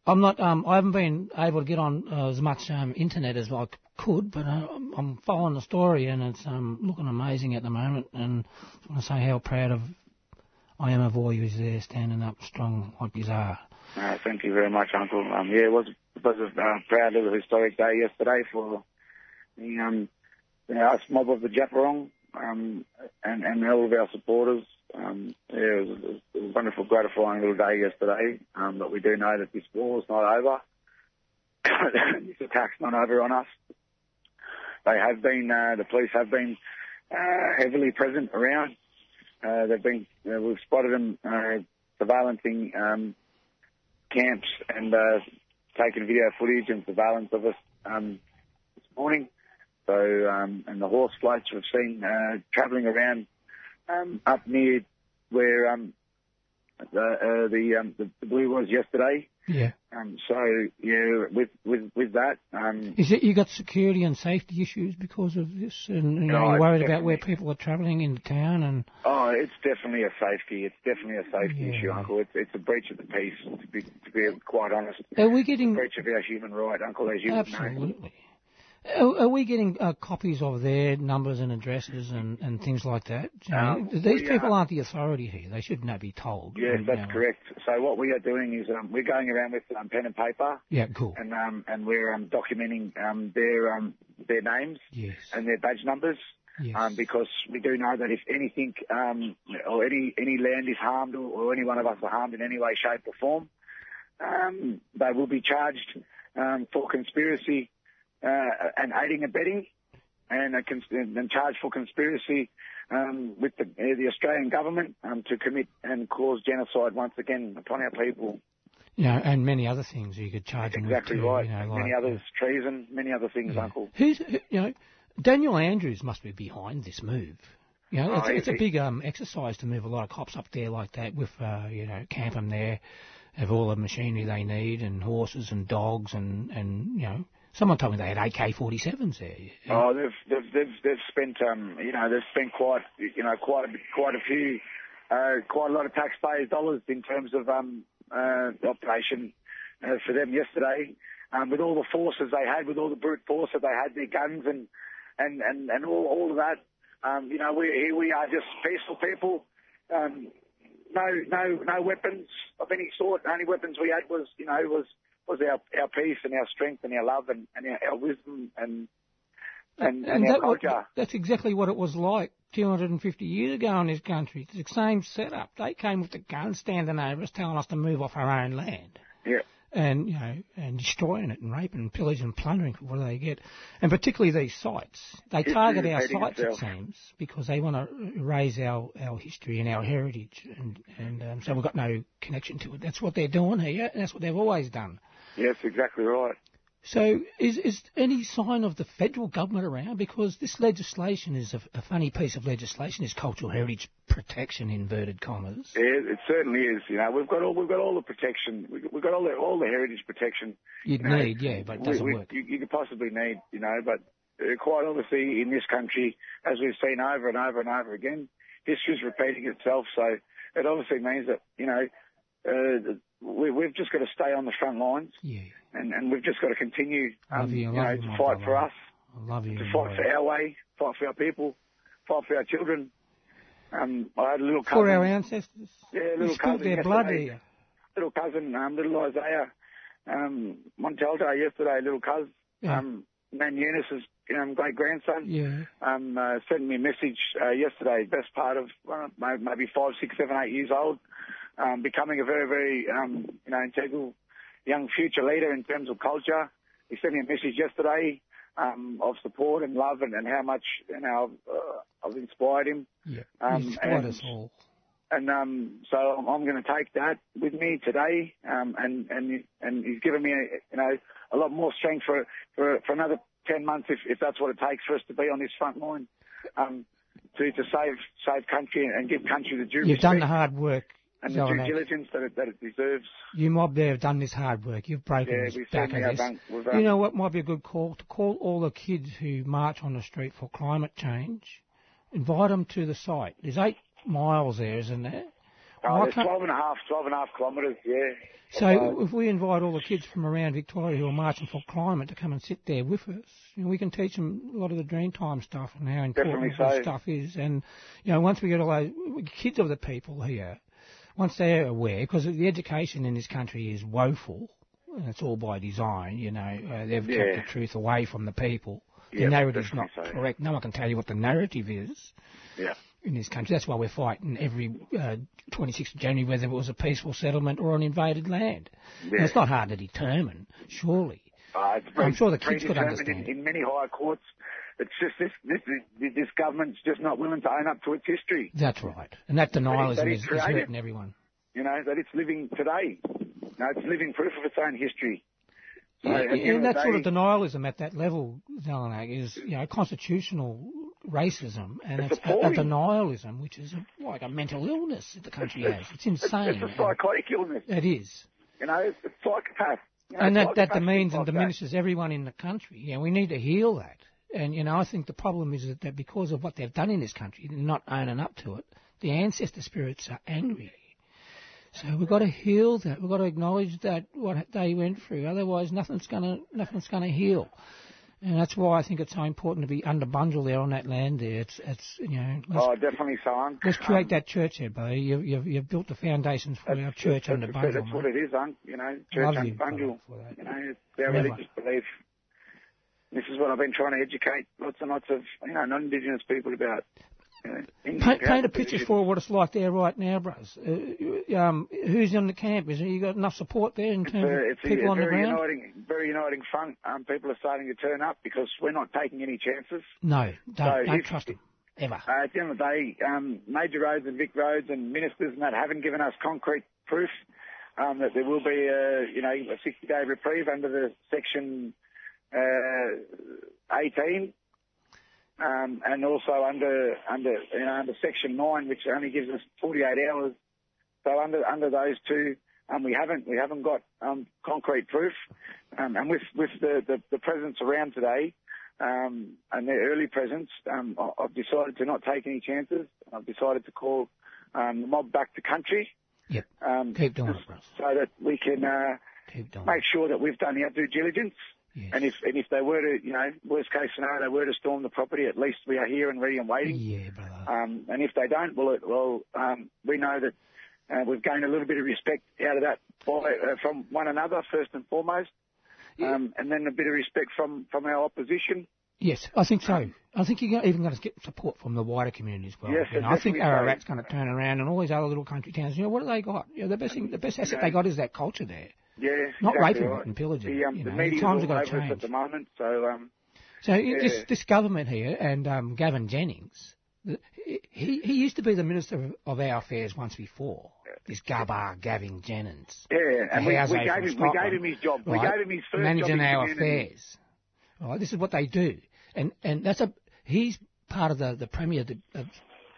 I'm not. Um, I haven't been able to get on uh, as much um, internet as I could, but uh, I'm- I'm following the story and it's um, looking amazing at the moment. And I want to say how proud of I am of all you there standing up strong like you are. Uh, thank you very much, Uncle. Um, yeah, it was, it was a uh, proud little historic day yesterday for the um, us mob of the Djab um, and, and all of our supporters. Um, yeah, it was, it was a wonderful, gratifying little day yesterday. Um, but we do know that this war is not over. this attack's not over on us. They have been, uh, the police have been uh, heavily present around. Uh, they've been, uh, we've spotted them uh, surveillancing um, camps and uh, taking video footage and surveillance of us um, this morning. So, um, and the horse floats we've seen uh, travelling around um, up near where um, the uh, the, um, the the blue was yesterday. Yeah. Um, so yeah, with with with that, um, Is it you got security and safety issues because of this, and you know, No, you're worried about where people are travelling in town and. Oh, it's definitely a safety. It's definitely a safety Yeah. issue, Uncle. It's it's a breach of the peace. To be to be quite honest, Are we It's a getting breach of our human right, Uncle, as you would know. Are, are we getting uh, copies of their numbers and addresses and, and things like that? Um, these people uh, aren't the authority here. They should not be told. Yes, that's know. correct. So what we are doing is um, we're going around with um, pen and paper, Yeah, cool. and um, and we're um, documenting um, their um, their names Yes. and their badge numbers. Yes. Um, because we do know that if anything um, or any any land is harmed or, or any one of us are harmed in any way, shape or form, um, they will be charged um, for conspiracy and aiding and abetting, and, a cons- and charged for conspiracy um, with the, uh, the Australian government um, to commit and cause genocide once again upon our people. You know, and many other things you could charge them Exactly with too, right. You know, like, many others, treason, many other things, Uncle. Who's who- you know Daniel Andrews must be behind this move. You know, Oh, it's, it's a big um, exercise to move a lot of cops up there like that with uh, you know camp them there, have all the machinery they need and horses and dogs and and you know someone told me they had AK-47s there. Oh, they've they've they've, they've spent um you know they've spent quite you know quite a, quite a few uh, quite a lot of taxpayers' dollars in terms of um uh, operation uh, for them yesterday. Um, with all the forces they had, with all the brute force that they had, their guns and and and and all all of that. Um, you know, we here we are just peaceful people. Um, no no no weapons of any sort. The only weapons we had was you know was was our our peace and our strength and our love and, and our, our wisdom and and, and, that, what- culture. that's exactly what it was like 250 years ago in this country. It's the same setup. They came with the guns standing over us, telling us to move off our own land. Yeah. And you know, and destroying it and raping and pillaging and plundering for what do they get? And particularly these sites. They History target our sites, itself. it seems, because they want to raise our, our history and our heritage, and and um, so we've got no connection to it. That's what they're doing here, and that's what they've always done. Yes, exactly right. So, is is any sign of the federal government around? Because this legislation is a, a funny piece of legislation. Is cultural heritage protection inverted commas? Yeah, it certainly is. You know, we've got all we've got all the protection. We've got all the all the heritage protection. You'd you know, need, yeah, but it doesn't we, we, work. You, you could possibly need, you know, but uh, quite obviously in this country, as we've seen over and over and over again, history's repeating itself. So it obviously means that you know uh, we, we've just got to stay on the front lines. Yeah. And and we've just got to continue, um, you, you know, you, to fight for us, I love you. to fight for our way, fight for our people, fight for our children. Um, I had a little cousin. For our ancestors. Yeah, little cousin their blood here. Little cousin, um, little Isaiah, um, Montalto yesterday, little cousin, Yeah. um, Nan Eunice's um, great grandson, Yeah. um, uh, sent me a message uh, yesterday, best part of uh, maybe five, six, seven, eight years old, um, becoming a very, very, um, you know, integral young future leader in terms of culture. He sent me a message yesterday um, of support and love and, and how much, you know, I've, uh, I've inspired him. Yeah. Um, inspired and- us all. and um, so I'm, I'm going to take that with me today, um, and and and he's given me, a, you know, a lot more strength for for, for another ten months if, if that's what it takes for us to be on this front line, um, to to save save country and give country the due You've respect done the hard work. And the due diligence that it, that it deserves. You mob there have done this hard work. You've broken Yeah, this back of this. done- uh, you know what might be a good call? To call all the kids who march on the street for climate change, invite them to the site. There's eight miles there, isn't there? Oh, there's 12 and a half, 12 and a half kilometres, yeah. So if we invite all the kids from around Victoria who are marching for climate to come and sit there with us, you know, we can teach them a lot of the Dreamtime stuff and how important so. stuff is. And you know, once we get all those kids of the people here, once they're aware, because the education in this country is woeful, and it's all by design. You know, uh, they've Yeah. kept the truth away from the people. The narrative's not so. correct. No one can tell you what the narrative is Yeah. in this country. That's why we're fighting every uh, 26th of January, whether it was a peaceful settlement or an invaded land. Yeah. it's not hard to determine, surely. Uh, I'm sure the kids could understand. In, in many higher courts, it's just this, this this this government's just not willing to own up to its history. That's right. And that denialism that is, is is hurting everyone. You know that it's living today. No, it's living proof of its own history. So, Yeah, at the end and that sort of denialism at that level, Zellanach, is you know constitutional racism, and It's it's, a, a denialism, which is a, like a mental illness that the country has. It's insane. It's a psychotic illness. It is. You know, it's, it's psychopath. You know, and that, that demeans and diminishes everyone in the country. Yeah, we need to heal that. And you know, I think the problem is that, that because of what they've done in this country, they're not owning up to it. The ancestor spirits are angry. So we've got to heal that. We've got to acknowledge that what they went through. Otherwise, nothing's gonna nothing's gonna heal. And that's why I think it's so important to be under bundle there on that land there. It's, it's you know, Oh, definitely so, let's create Um, that church there, buddy. You've, you've, you've built the foundations for our church under bundle. that's what it is, Unc. You know, church under bundle. You know, it's our religious belief. Is what I've been trying to educate lots and lots of you know non-Indigenous people about. You know, Paint, paint a picture for what it's like there right now, bros. Uh, um, who's in the camp? Is you got enough support there in terms a, of people a on the very ground? uniting, very uniting front. Um, people are starting to turn up because we're not taking any chances. No, don't, So don't if- trust them ever. Uh, at the end of the day, um, major roads and VicRoads and ministers and that haven't given us concrete proof um, that there will be a, you know, a 60-day reprieve under the section 18, um, and also under under you know under section 9, which only gives us 48 hours. So under under those two, um, we haven't we haven't got um, concrete proof, um, and with with the, the, the presence around today um, and their early presence, um, I've decided to not take any chances. I've decided to call um, the mob back to country. Yep. Um, Keep doing it, so that we can uh, Keep doing make sure that we've done our due diligence. And if and if they were to, you know, worst case scenario, they were to storm the property, at least we are here and ready and waiting. Yeah, brother. Um, and if they don't, well, it, well, um, we know that uh, we've gained a little bit of respect out of that by, uh, from one another first and foremost, um, and then a bit of respect from from our opposition. Yes, I think so. I think you're even going to get support from the wider community as well. Yes, you know, I think so. Ararat's going to turn around and all these other little country towns. You know, what do they got? You know, the best thing, the best asset Yeah. they got is that culture there. Yeah, Not exactly raping right. and pillaging The, um, you the know, times have gotta change. at the moment, so um, So Yeah. this this government here and um, Gavin Jennings, he he used to be the minister of, of our affairs once before. This Gabbar Gavin Jennings. yeah, and we, we gave him we gave him his job. We gave him his first managing job our affairs. Right, this is what they do, and and that's a he's part of the the premier the,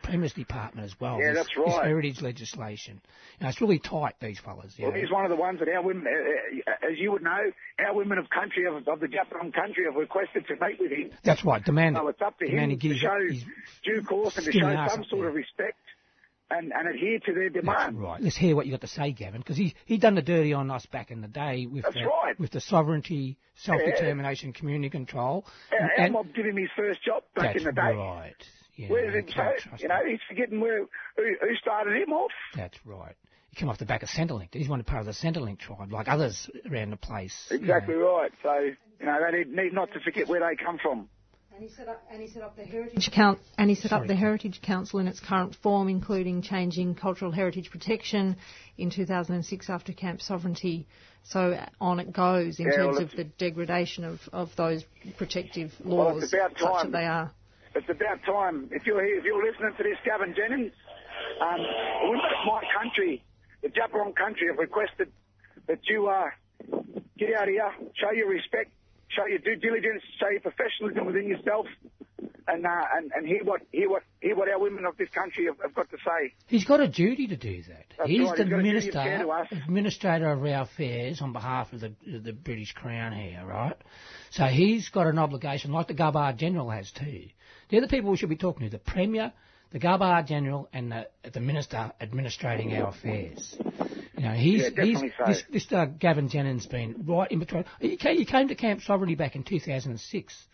premier's department as well. Yeah, this, that's This right. heritage legislation. Now it's really tight. These fellas. Well, know. he's one of the ones that our women, uh, uh, as you would know, our women of country of, of the Djab Wurrung country have requested to meet with him. That's right. Demand So it's up to Demand him he to show his due course and to show some sort of respect and, and adhere to their That's demand. right. Let's hear what you got to say, Gavin, because he he done the dirty on us back in the day with That's the, right. with the sovereignty, self determination, community control. Our, our and- mob did him his first job back that's in the day. right. Yeah, Where's it? So, you know, he's forgetting where who, who started him off. That's right. He came off the back of Centrelink. He's one part of the Centrelink tribe, like others around the place. you know. Exactly right. So, you know, they need, need not to forget where they come from. And he set up, and he set up the heritage count, and he set up the Heritage Council in its current form, including changing cultural heritage protection in 2006 after Camp Sovereignty. So on it goes in Yeah, terms well, of the degradation of, of those protective Well, laws, it's about such that they are. It's about time. If you're here, if you're listening to this, Gavin Jennings, um, women of my country, the Djab Wurrung country, have requested that you uh, get out here, show your respect, show your due diligence, show your professionalism within yourself, and uh, and, and hear what hear what hear what our women of this country have, have got to say. He's got a duty to do that. That's He's right, the he's got a duty of minister, care to us. administrator of our affairs on behalf of the the British Crown here, right? So he's got an obligation, like the Governor General has too. They're the people we should be talking to: the Premier, the Governor General, and the the Minister administrating our affairs. You know, he's, Yeah, he's so. this, this uh, Gavin Jennings been right in between. He came, he came to Camp Sovereignty back in 2006,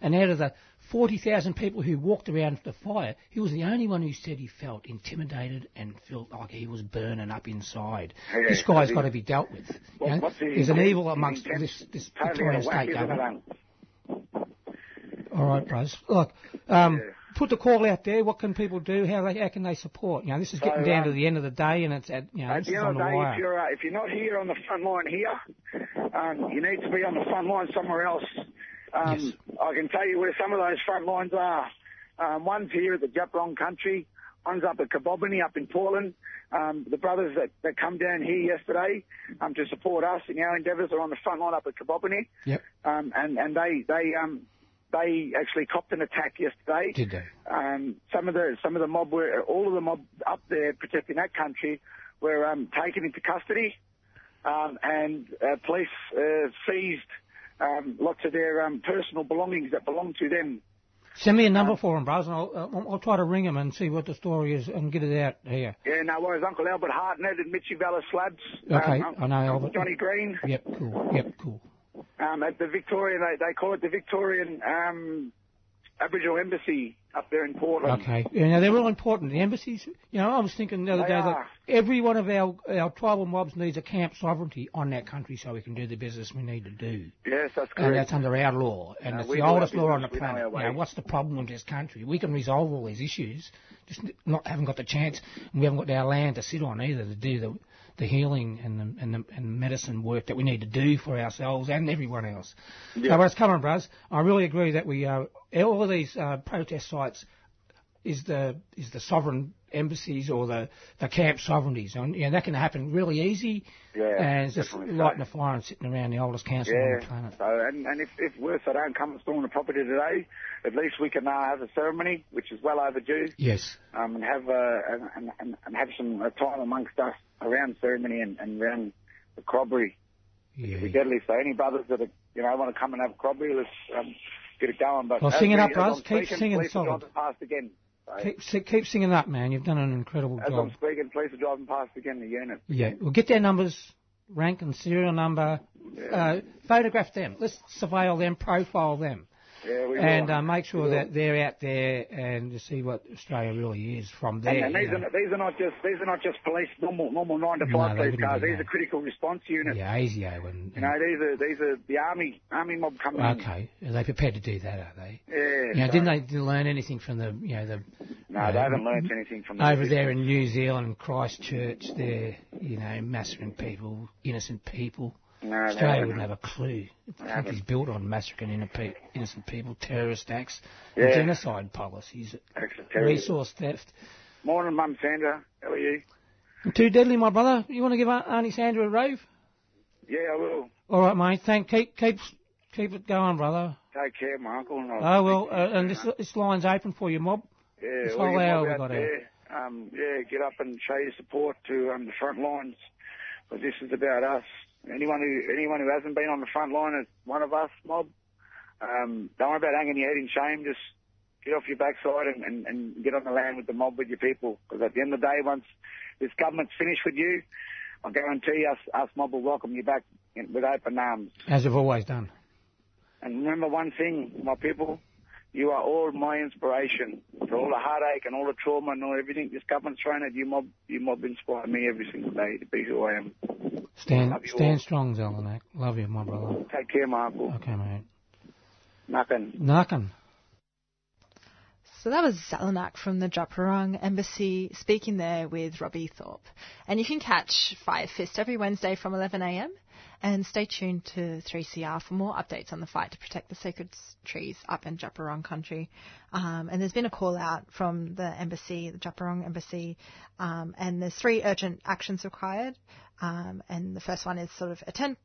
and out of the 40,000 people who walked around the fire, he was the only one who said he felt intimidated and felt like he was burning up inside. Yeah, this guy's got to be dealt with. you know? his There's an evil amongst this, this Victorian state government. All right, bros. Look, um, put the call out there. What can people do? How, they, how can they support? You know, this is So, getting down um, to the end of the day, and it's at you know At the end on of the day, if you're uh, if you're not here on the front line here, um, you need to be on the front line somewhere else. Um, I can tell you where some of those front lines are. Um, one's here at the Djab Wurrung country. One's up at Kabobini, up in Portland. Um, the brothers that, that come down here yesterday um, to support us in our endeavours are on the front line up at Kabobini. Yep. Um, and and they they um, they actually copped an attack yesterday. Did they? Um, some of the some of the mob were all of the mob up there protecting that country were um, taken into custody, um, and uh, police uh, seized um, lots of their um, personal belongings that belonged to them. Send me a number for him, bros, and I'll, uh, I'll try to ring him and see what the story is and get it out here. Yeah, no worries. Uncle Albert Hartnett and Mitchie Vallis Slabs. Okay, um, I know Albert. Johnny Green. Yep, cool. Yep, cool. Um, at the Victorian, they, they call it the Victorian um, Aboriginal Embassy up there in Portland. Okay. You know, they're all important. The embassies, you know, I was thinking the other They day are. that every one of our, our tribal mobs needs a camp sovereignty on that country so we can do the business we need to do. Yes, that's correct. And that's under our law. And No, it's the oldest law on the business, we know planet. our You know, way. what's the problem with this country? We can resolve all these issues, just not haven't got the chance, and we haven't got our land to sit on either to do the the healing and the, and the and medicine work that we need to do for ourselves and everyone else. Yeah. So, whereas, come on, bros, I really agree that we uh, all of these uh, protest sites is the is the sovereign embassies or the, the camp sovereignties, and you know, that can happen really easy. Yeah, and it's just lighting so. a fire and sitting around the oldest council on the planet. So, and, and if, if worse, they don't come and storm the property today, at least we can uh, have a ceremony, which is well overdue, Yes. um, and have uh, and, and, and, and have some uh, time amongst us around ceremony and, and around the crobbery. Yeah. It'd be deadly. So any brothers that are, you know want to come and have crobbery, let's um, get it going. But Well, sing it up, brothers. Keep speaking, singing police solid. past again. So, Keep, si- keep singing up, man. You've done an incredible as job. As I'm speaking, police are driving past again the unit. Yeah, we'll get their numbers, rank and serial number, uh, photograph them. Let's surveil them, profile them, Yeah, we and uh, make sure that they're out there and to see what Australia really is from there. And, and these are these are not just these are not just police normal normal nine to five they police cars. These no. are critical response units. yeah, ASIO and, You know, these are these are the army army mob coming in. okay, are they prepared to do that? Are they? Yeah. You know, so- didn't they learn anything from the you know the No, you they haven't learned anything from the over system. there in New Zealand, Christchurch. They're you know massacring people, innocent people. No, Australia wouldn't have a clue. The country's built on massacring innocent people, terrorist acts, Yeah. genocide policies, Acts of terrorism. resource theft. Morning, Mum Sandra. How are you? I'm Too deadly, my brother. You want to give Auntie Sandra a rave? Yeah, I will. All right, mate. Thank. Keep keep keep it going, brother. Take care, my uncle. And Oh well, uh, and this this line's open for you, mob. Yeah, this whole hour we got there, um, yeah, get up and show your support to um, the front lines, because this is about us. Anyone who anyone who hasn't been on the front line is one of us, mob. Um, don't worry about hanging your head in shame. Just get off your backside and, and, and get on the land with the mob with your people. Because at the end of the day, once this government's finished with you, I guarantee us us mob will welcome you back in, with open arms. As we've always done. And remember one thing, my people, you are all my inspiration for all the heartache and all the trauma and all everything this government's thrown at you. Mob, you mob inspire me every single day to be who I am. Stand stand all. strong, Zellanach. Love you, my brother. Take care, my uncle. Okay, mate. Nothing. Nakan. So that was Zellanach from the Djab Wurrung Embassy speaking there with Robbie Thorpe. And you can catch Fire Fist every Wednesday from 11am. And stay tuned to 3CR for more updates on the fight to protect the sacred trees up in Djab Wurrung country. Um, and there's been a call out from the embassy, the Djab Wurrung embassy, um, and there's three urgent actions required. Um, and the first one is sort of attend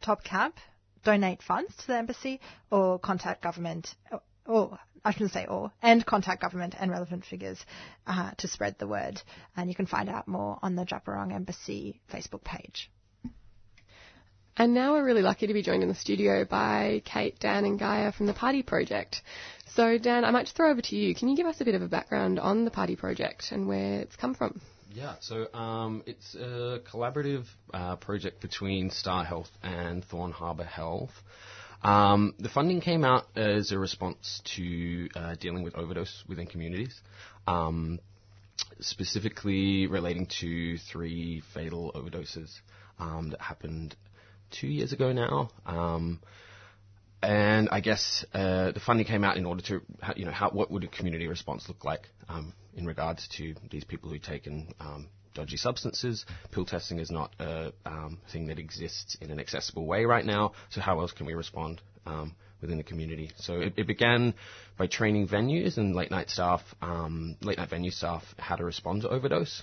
top camp, donate funds to the embassy, or contact government, or I shouldn't say or, and contact government and relevant figures uh, to spread the word. And you can find out more on the Djab Wurrung Embassy Facebook page. And now we're really lucky to be joined in the studio by Kate, Dan, and Gaia from the Party Project. So, Dan, I might just throw over to you. Can you give us a bit of a background on the Party Project and where it's come from? Yeah, so um, it's a collaborative uh, project between Star Health and Thorne Harbour Health. Um, the funding came out as a response to uh, dealing with overdose within communities, um, specifically relating to three fatal overdoses um, that happened two years ago now. Um, and I guess uh, the funding came out in order to, you know, how, what would a community response look like um, in regards to these people who've taken um, dodgy substances. Pill testing is not a um, thing that exists in an accessible way right now. So how else can we respond um, within the community? So it, it began by training venues and late night staff, um, late night venue staff, how to respond to overdose.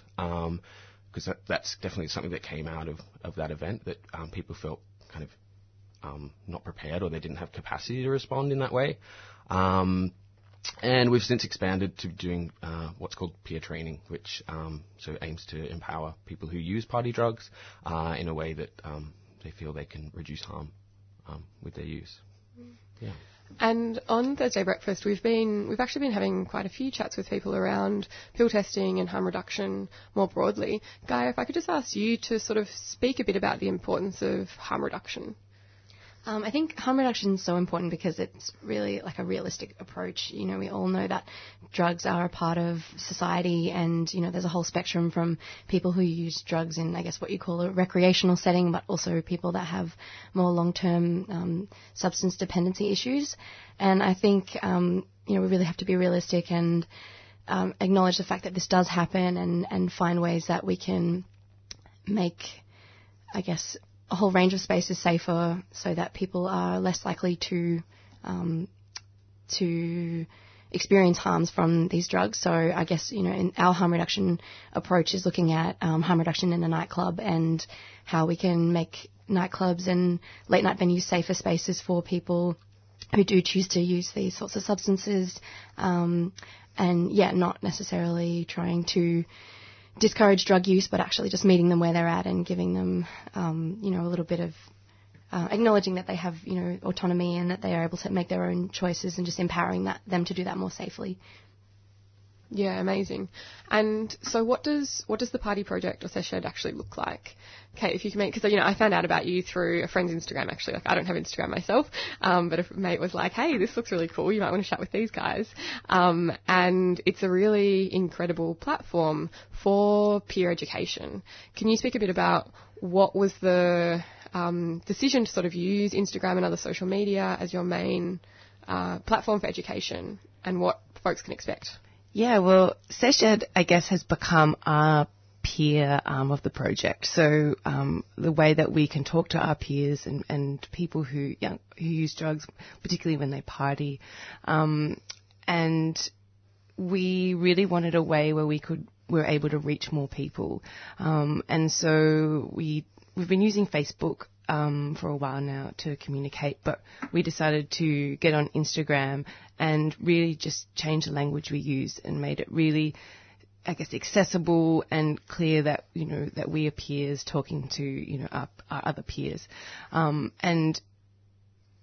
Because that, that's definitely something that came out of, of that event that um, people felt kind of um, not prepared or they didn't have capacity to respond in that way. Um, and we've since expanded to doing uh, what's called peer training, which um, so aims to empower people who use party drugs uh, in a way that um, they feel they can reduce harm um, with their use. Yeah. And on Thursday breakfast, we've been we've actually been having quite a few chats with people around pill testing and harm reduction more broadly. Gaia, if I could just ask you to sort of speak a bit about the importance of harm reduction. Um, I think harm reduction is so important because it's really like a realistic approach. You know, we all know that drugs are a part of society, and you know, there's a whole spectrum from people who use drugs in, I guess, what you call a recreational setting, but also people that have more long-term um, substance dependency issues. And I think um, you know, we really have to be realistic and um, acknowledge the fact that this does happen, and and find ways that we can make, I guess, a whole range of spaces safer so that people are less likely to um, to experience harms from these drugs. So I guess you know in our harm reduction approach is looking at um, harm reduction in a nightclub and how we can make nightclubs and late night venues safer spaces for people who do choose to use these sorts of substances. Um, and yeah, not necessarily trying to discourage drug use, but actually just meeting them where they're at and giving them, um, you know, a little bit of uh, acknowledging that they have, you know, autonomy and that they are able to make their own choices and just empowering that, them to do that more safely. Yeah, amazing. And so, what does what does the party project or session actually look like? Okay, if you can make because you know I found out about you through a friend's Instagram. Actually, like I don't have Instagram myself, um, but a mate was like, "Hey, this looks really cool. You might want to chat with these guys." Um, and it's a really incredible platform for peer education. Can you speak a bit about what was the um, decision to sort of use Instagram and other social media as your main uh, platform for education, and what folks can expect? Yeah, well, SeshEd, I guess, has become our peer arm of the project. So um, the way that we can talk to our peers and, and people who young, who use drugs, particularly when they party, um, and we really wanted a way where we could were able to reach more people, um, and so we we've been using Facebook um, for a while now to communicate, but we decided to get on Instagram and really just change the language we use and made it really, I guess, accessible and clear that you know that we are peers talking to you know our, our other peers, um, and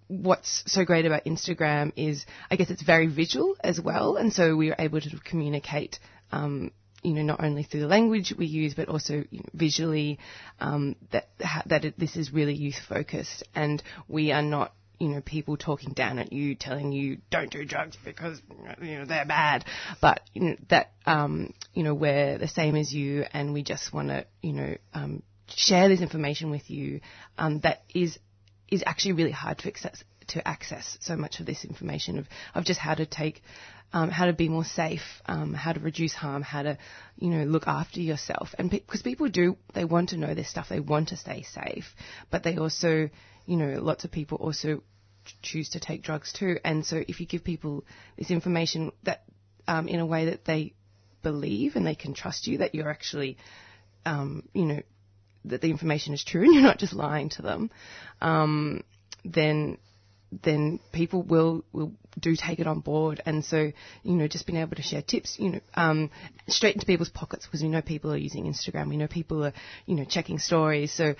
what's so great about Instagram is I guess it's very visual as well, and so we are able to communicate um, you know, not only through the language we use, but also visually, um, that that it, this is really youth focused, and we are not, you know, people talking down at you, telling you don't do drugs because you know they're bad, but you know, that um, you know we're the same as you, and we just want to, you know, um, share this information with you um, that is is actually really hard to access to access so much of this information of, of just how to take um, how to be more safe, um, how to reduce harm, how to, you know, look after yourself. And because pe- people do, they want to know this stuff, they want to stay safe, but they also, you know, lots of people also choose to take drugs too. And so if you give people this information that, um, in a way that they believe and they can trust you, that you're actually, um, you know, that the information is true and you're not just lying to them, um, then then people will will do take it on board. And so, you know, just being able to share tips, you know, um, straight into people's pockets because we know people are using Instagram. We know people are, you know, checking stories. So.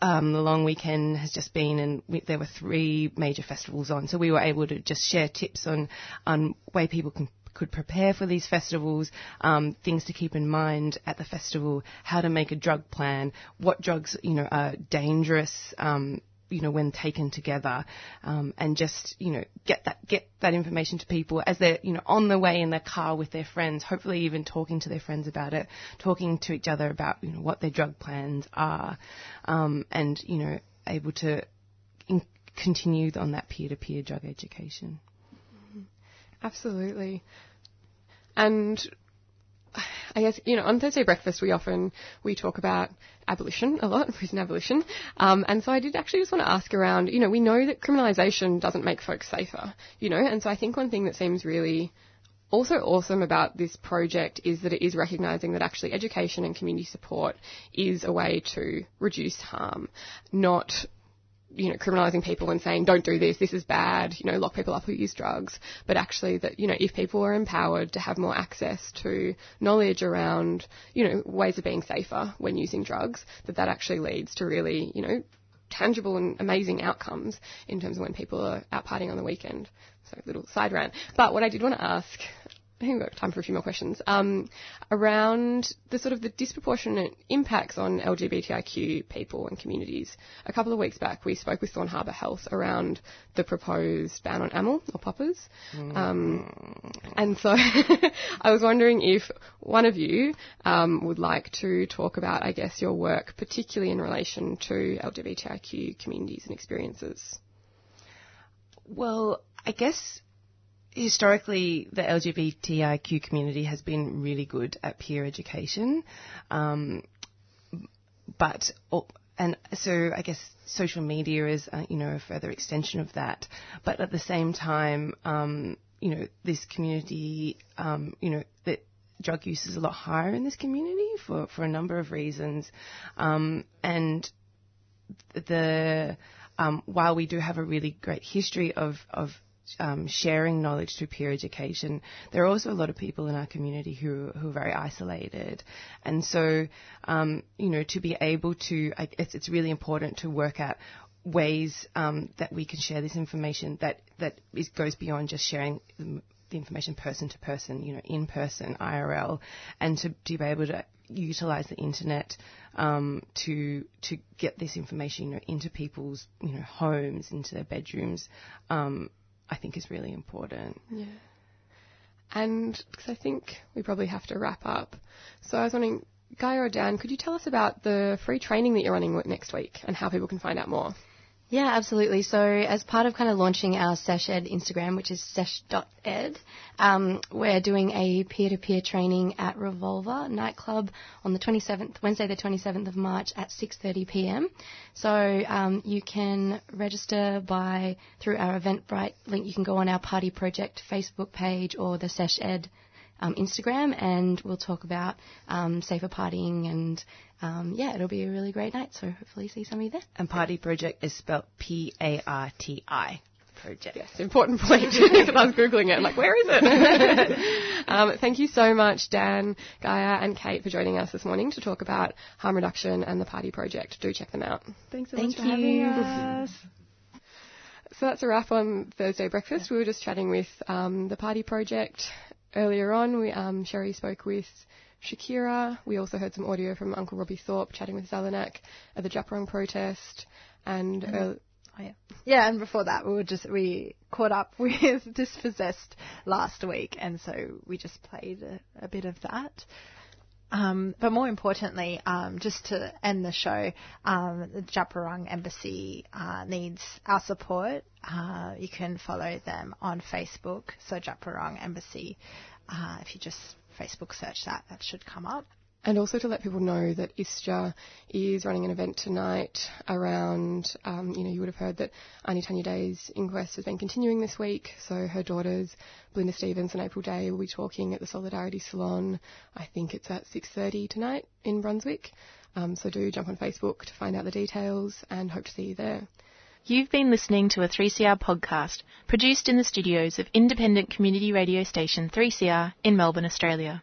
Um, the long weekend has just been, and we, there were three major festivals on, so we were able to just share tips on on way people can could prepare for these festivals, um, things to keep in mind at the festival, how to make a drug plan, what drugs you know are dangerous, um, you know, when taken together, um, and just, you know, get that, get that information to people as they're, you know, on the way in their car with their friends, hopefully even talking to their friends about it, talking to each other about, you know, what their drug plans are, um, and, you know, able to in- continue on that peer-to-peer drug education. Absolutely. And I guess you know on Thursday breakfast we often we talk about abolition a lot, prison abolition, um, and so I did actually just want to ask around. You know, we know that criminalisation doesn't make folks safer. You know, and so I think one thing that seems really also awesome about this project is that it is recognising that actually education and community support is a way to reduce harm, not you know, criminalising people and saying, don't do this, this is bad, you know, lock people up who use drugs, but actually that, you know, if people are empowered to have more access to knowledge around, you know, ways of being safer when using drugs, that that actually leads to really, you know, tangible and amazing outcomes in terms of when people are out partying on the weekend. So little side rant. But what I did want to ask I think we've got time for a few more questions. Um, around the sort of the disproportionate impacts on LGBTIQ people and communities. A couple of weeks back, we spoke with Thorne Harbour Health around the proposed ban on amyl or poppers. Mm. Um, and so I was wondering if one of you um, would like to talk about, I guess, your work, particularly in relation to LGBTIQ communities and experiences. Well, I guess historically, the LGBTIQ community has been really good at peer education, um, but and so I guess social media is uh, you know a further extension of that. But at the same time, um, you know, this community, um, you know, that drug use is a lot higher in this community for for a number of reasons, um, and the um, while we do have a really great history of of um, sharing knowledge through peer education, there are also a lot of people in our community who, who are very isolated. And so, um, you know, to be able to, it's, it's really important to work out ways um, that we can share this information that, that is, goes beyond just sharing the information person to person, you know, in person, IRL, and to, to be able to utilize the internet um, to to get this information, you know, into people's you know homes, into their bedrooms, um, I think is really important. Yeah. And because I think we probably have to wrap up. So I was wondering, Gaia or Dan, could you tell us about the free training that you're running next week and how people can find out more? Yeah, absolutely. So as part of kind of launching our SeshEd Instagram, which is sesh.ed, um, we're doing a peer-to-peer training at Revolver nightclub on the 27th, Wednesday the 27th of March at 6.30 p.m. So um, you can register by through our Eventbrite link. You can go on our Party Project Facebook page or the SeshEd um, Instagram, and we'll talk about um, safer partying and um, yeah, it'll be a really great night. So hopefully see some of you there. And Party Project is spelled P A R T I. Project. Yes, important point. Because I was googling it. I'm like, where is it? um, thank you so much, Dan, Gaia, and Kate for joining us this morning to talk about harm reduction and the Party Project. Do check them out. Thanks so Thank much for you. having us. So that's a wrap on Thursday breakfast. We were just chatting with um, the Party Project earlier on. We, um, Sherry spoke with Shakira. We also heard some audio from Uncle Robbie Thorpe chatting with Zellanach at the Djab Wurrung protest. And, and uh, oh yeah, yeah. And before that, we were just we caught up with Dispossessed last week, and so we just played a, a bit of that. Um, but more importantly, um, just to end the show, um, the Djab Wurrung Embassy uh, needs our support. Uh, you can follow them on Facebook, so Djab Wurrung Embassy. Uh, if you just Facebook search that, that should come up. And also to let people know that ISJA is running an event tonight around, um, you know, you would have heard that Aunty Tanya Day's inquest has been continuing this week. So her daughters, Belinda Stevens and April Day, will be talking at the Solidarity Salon. I think it's at 6.30 tonight in Brunswick. Um, so do jump on Facebook to find out the details and hope to see you there. You've been listening to a 3CR podcast produced in the studios of independent community radio station 3CR in Melbourne, Australia.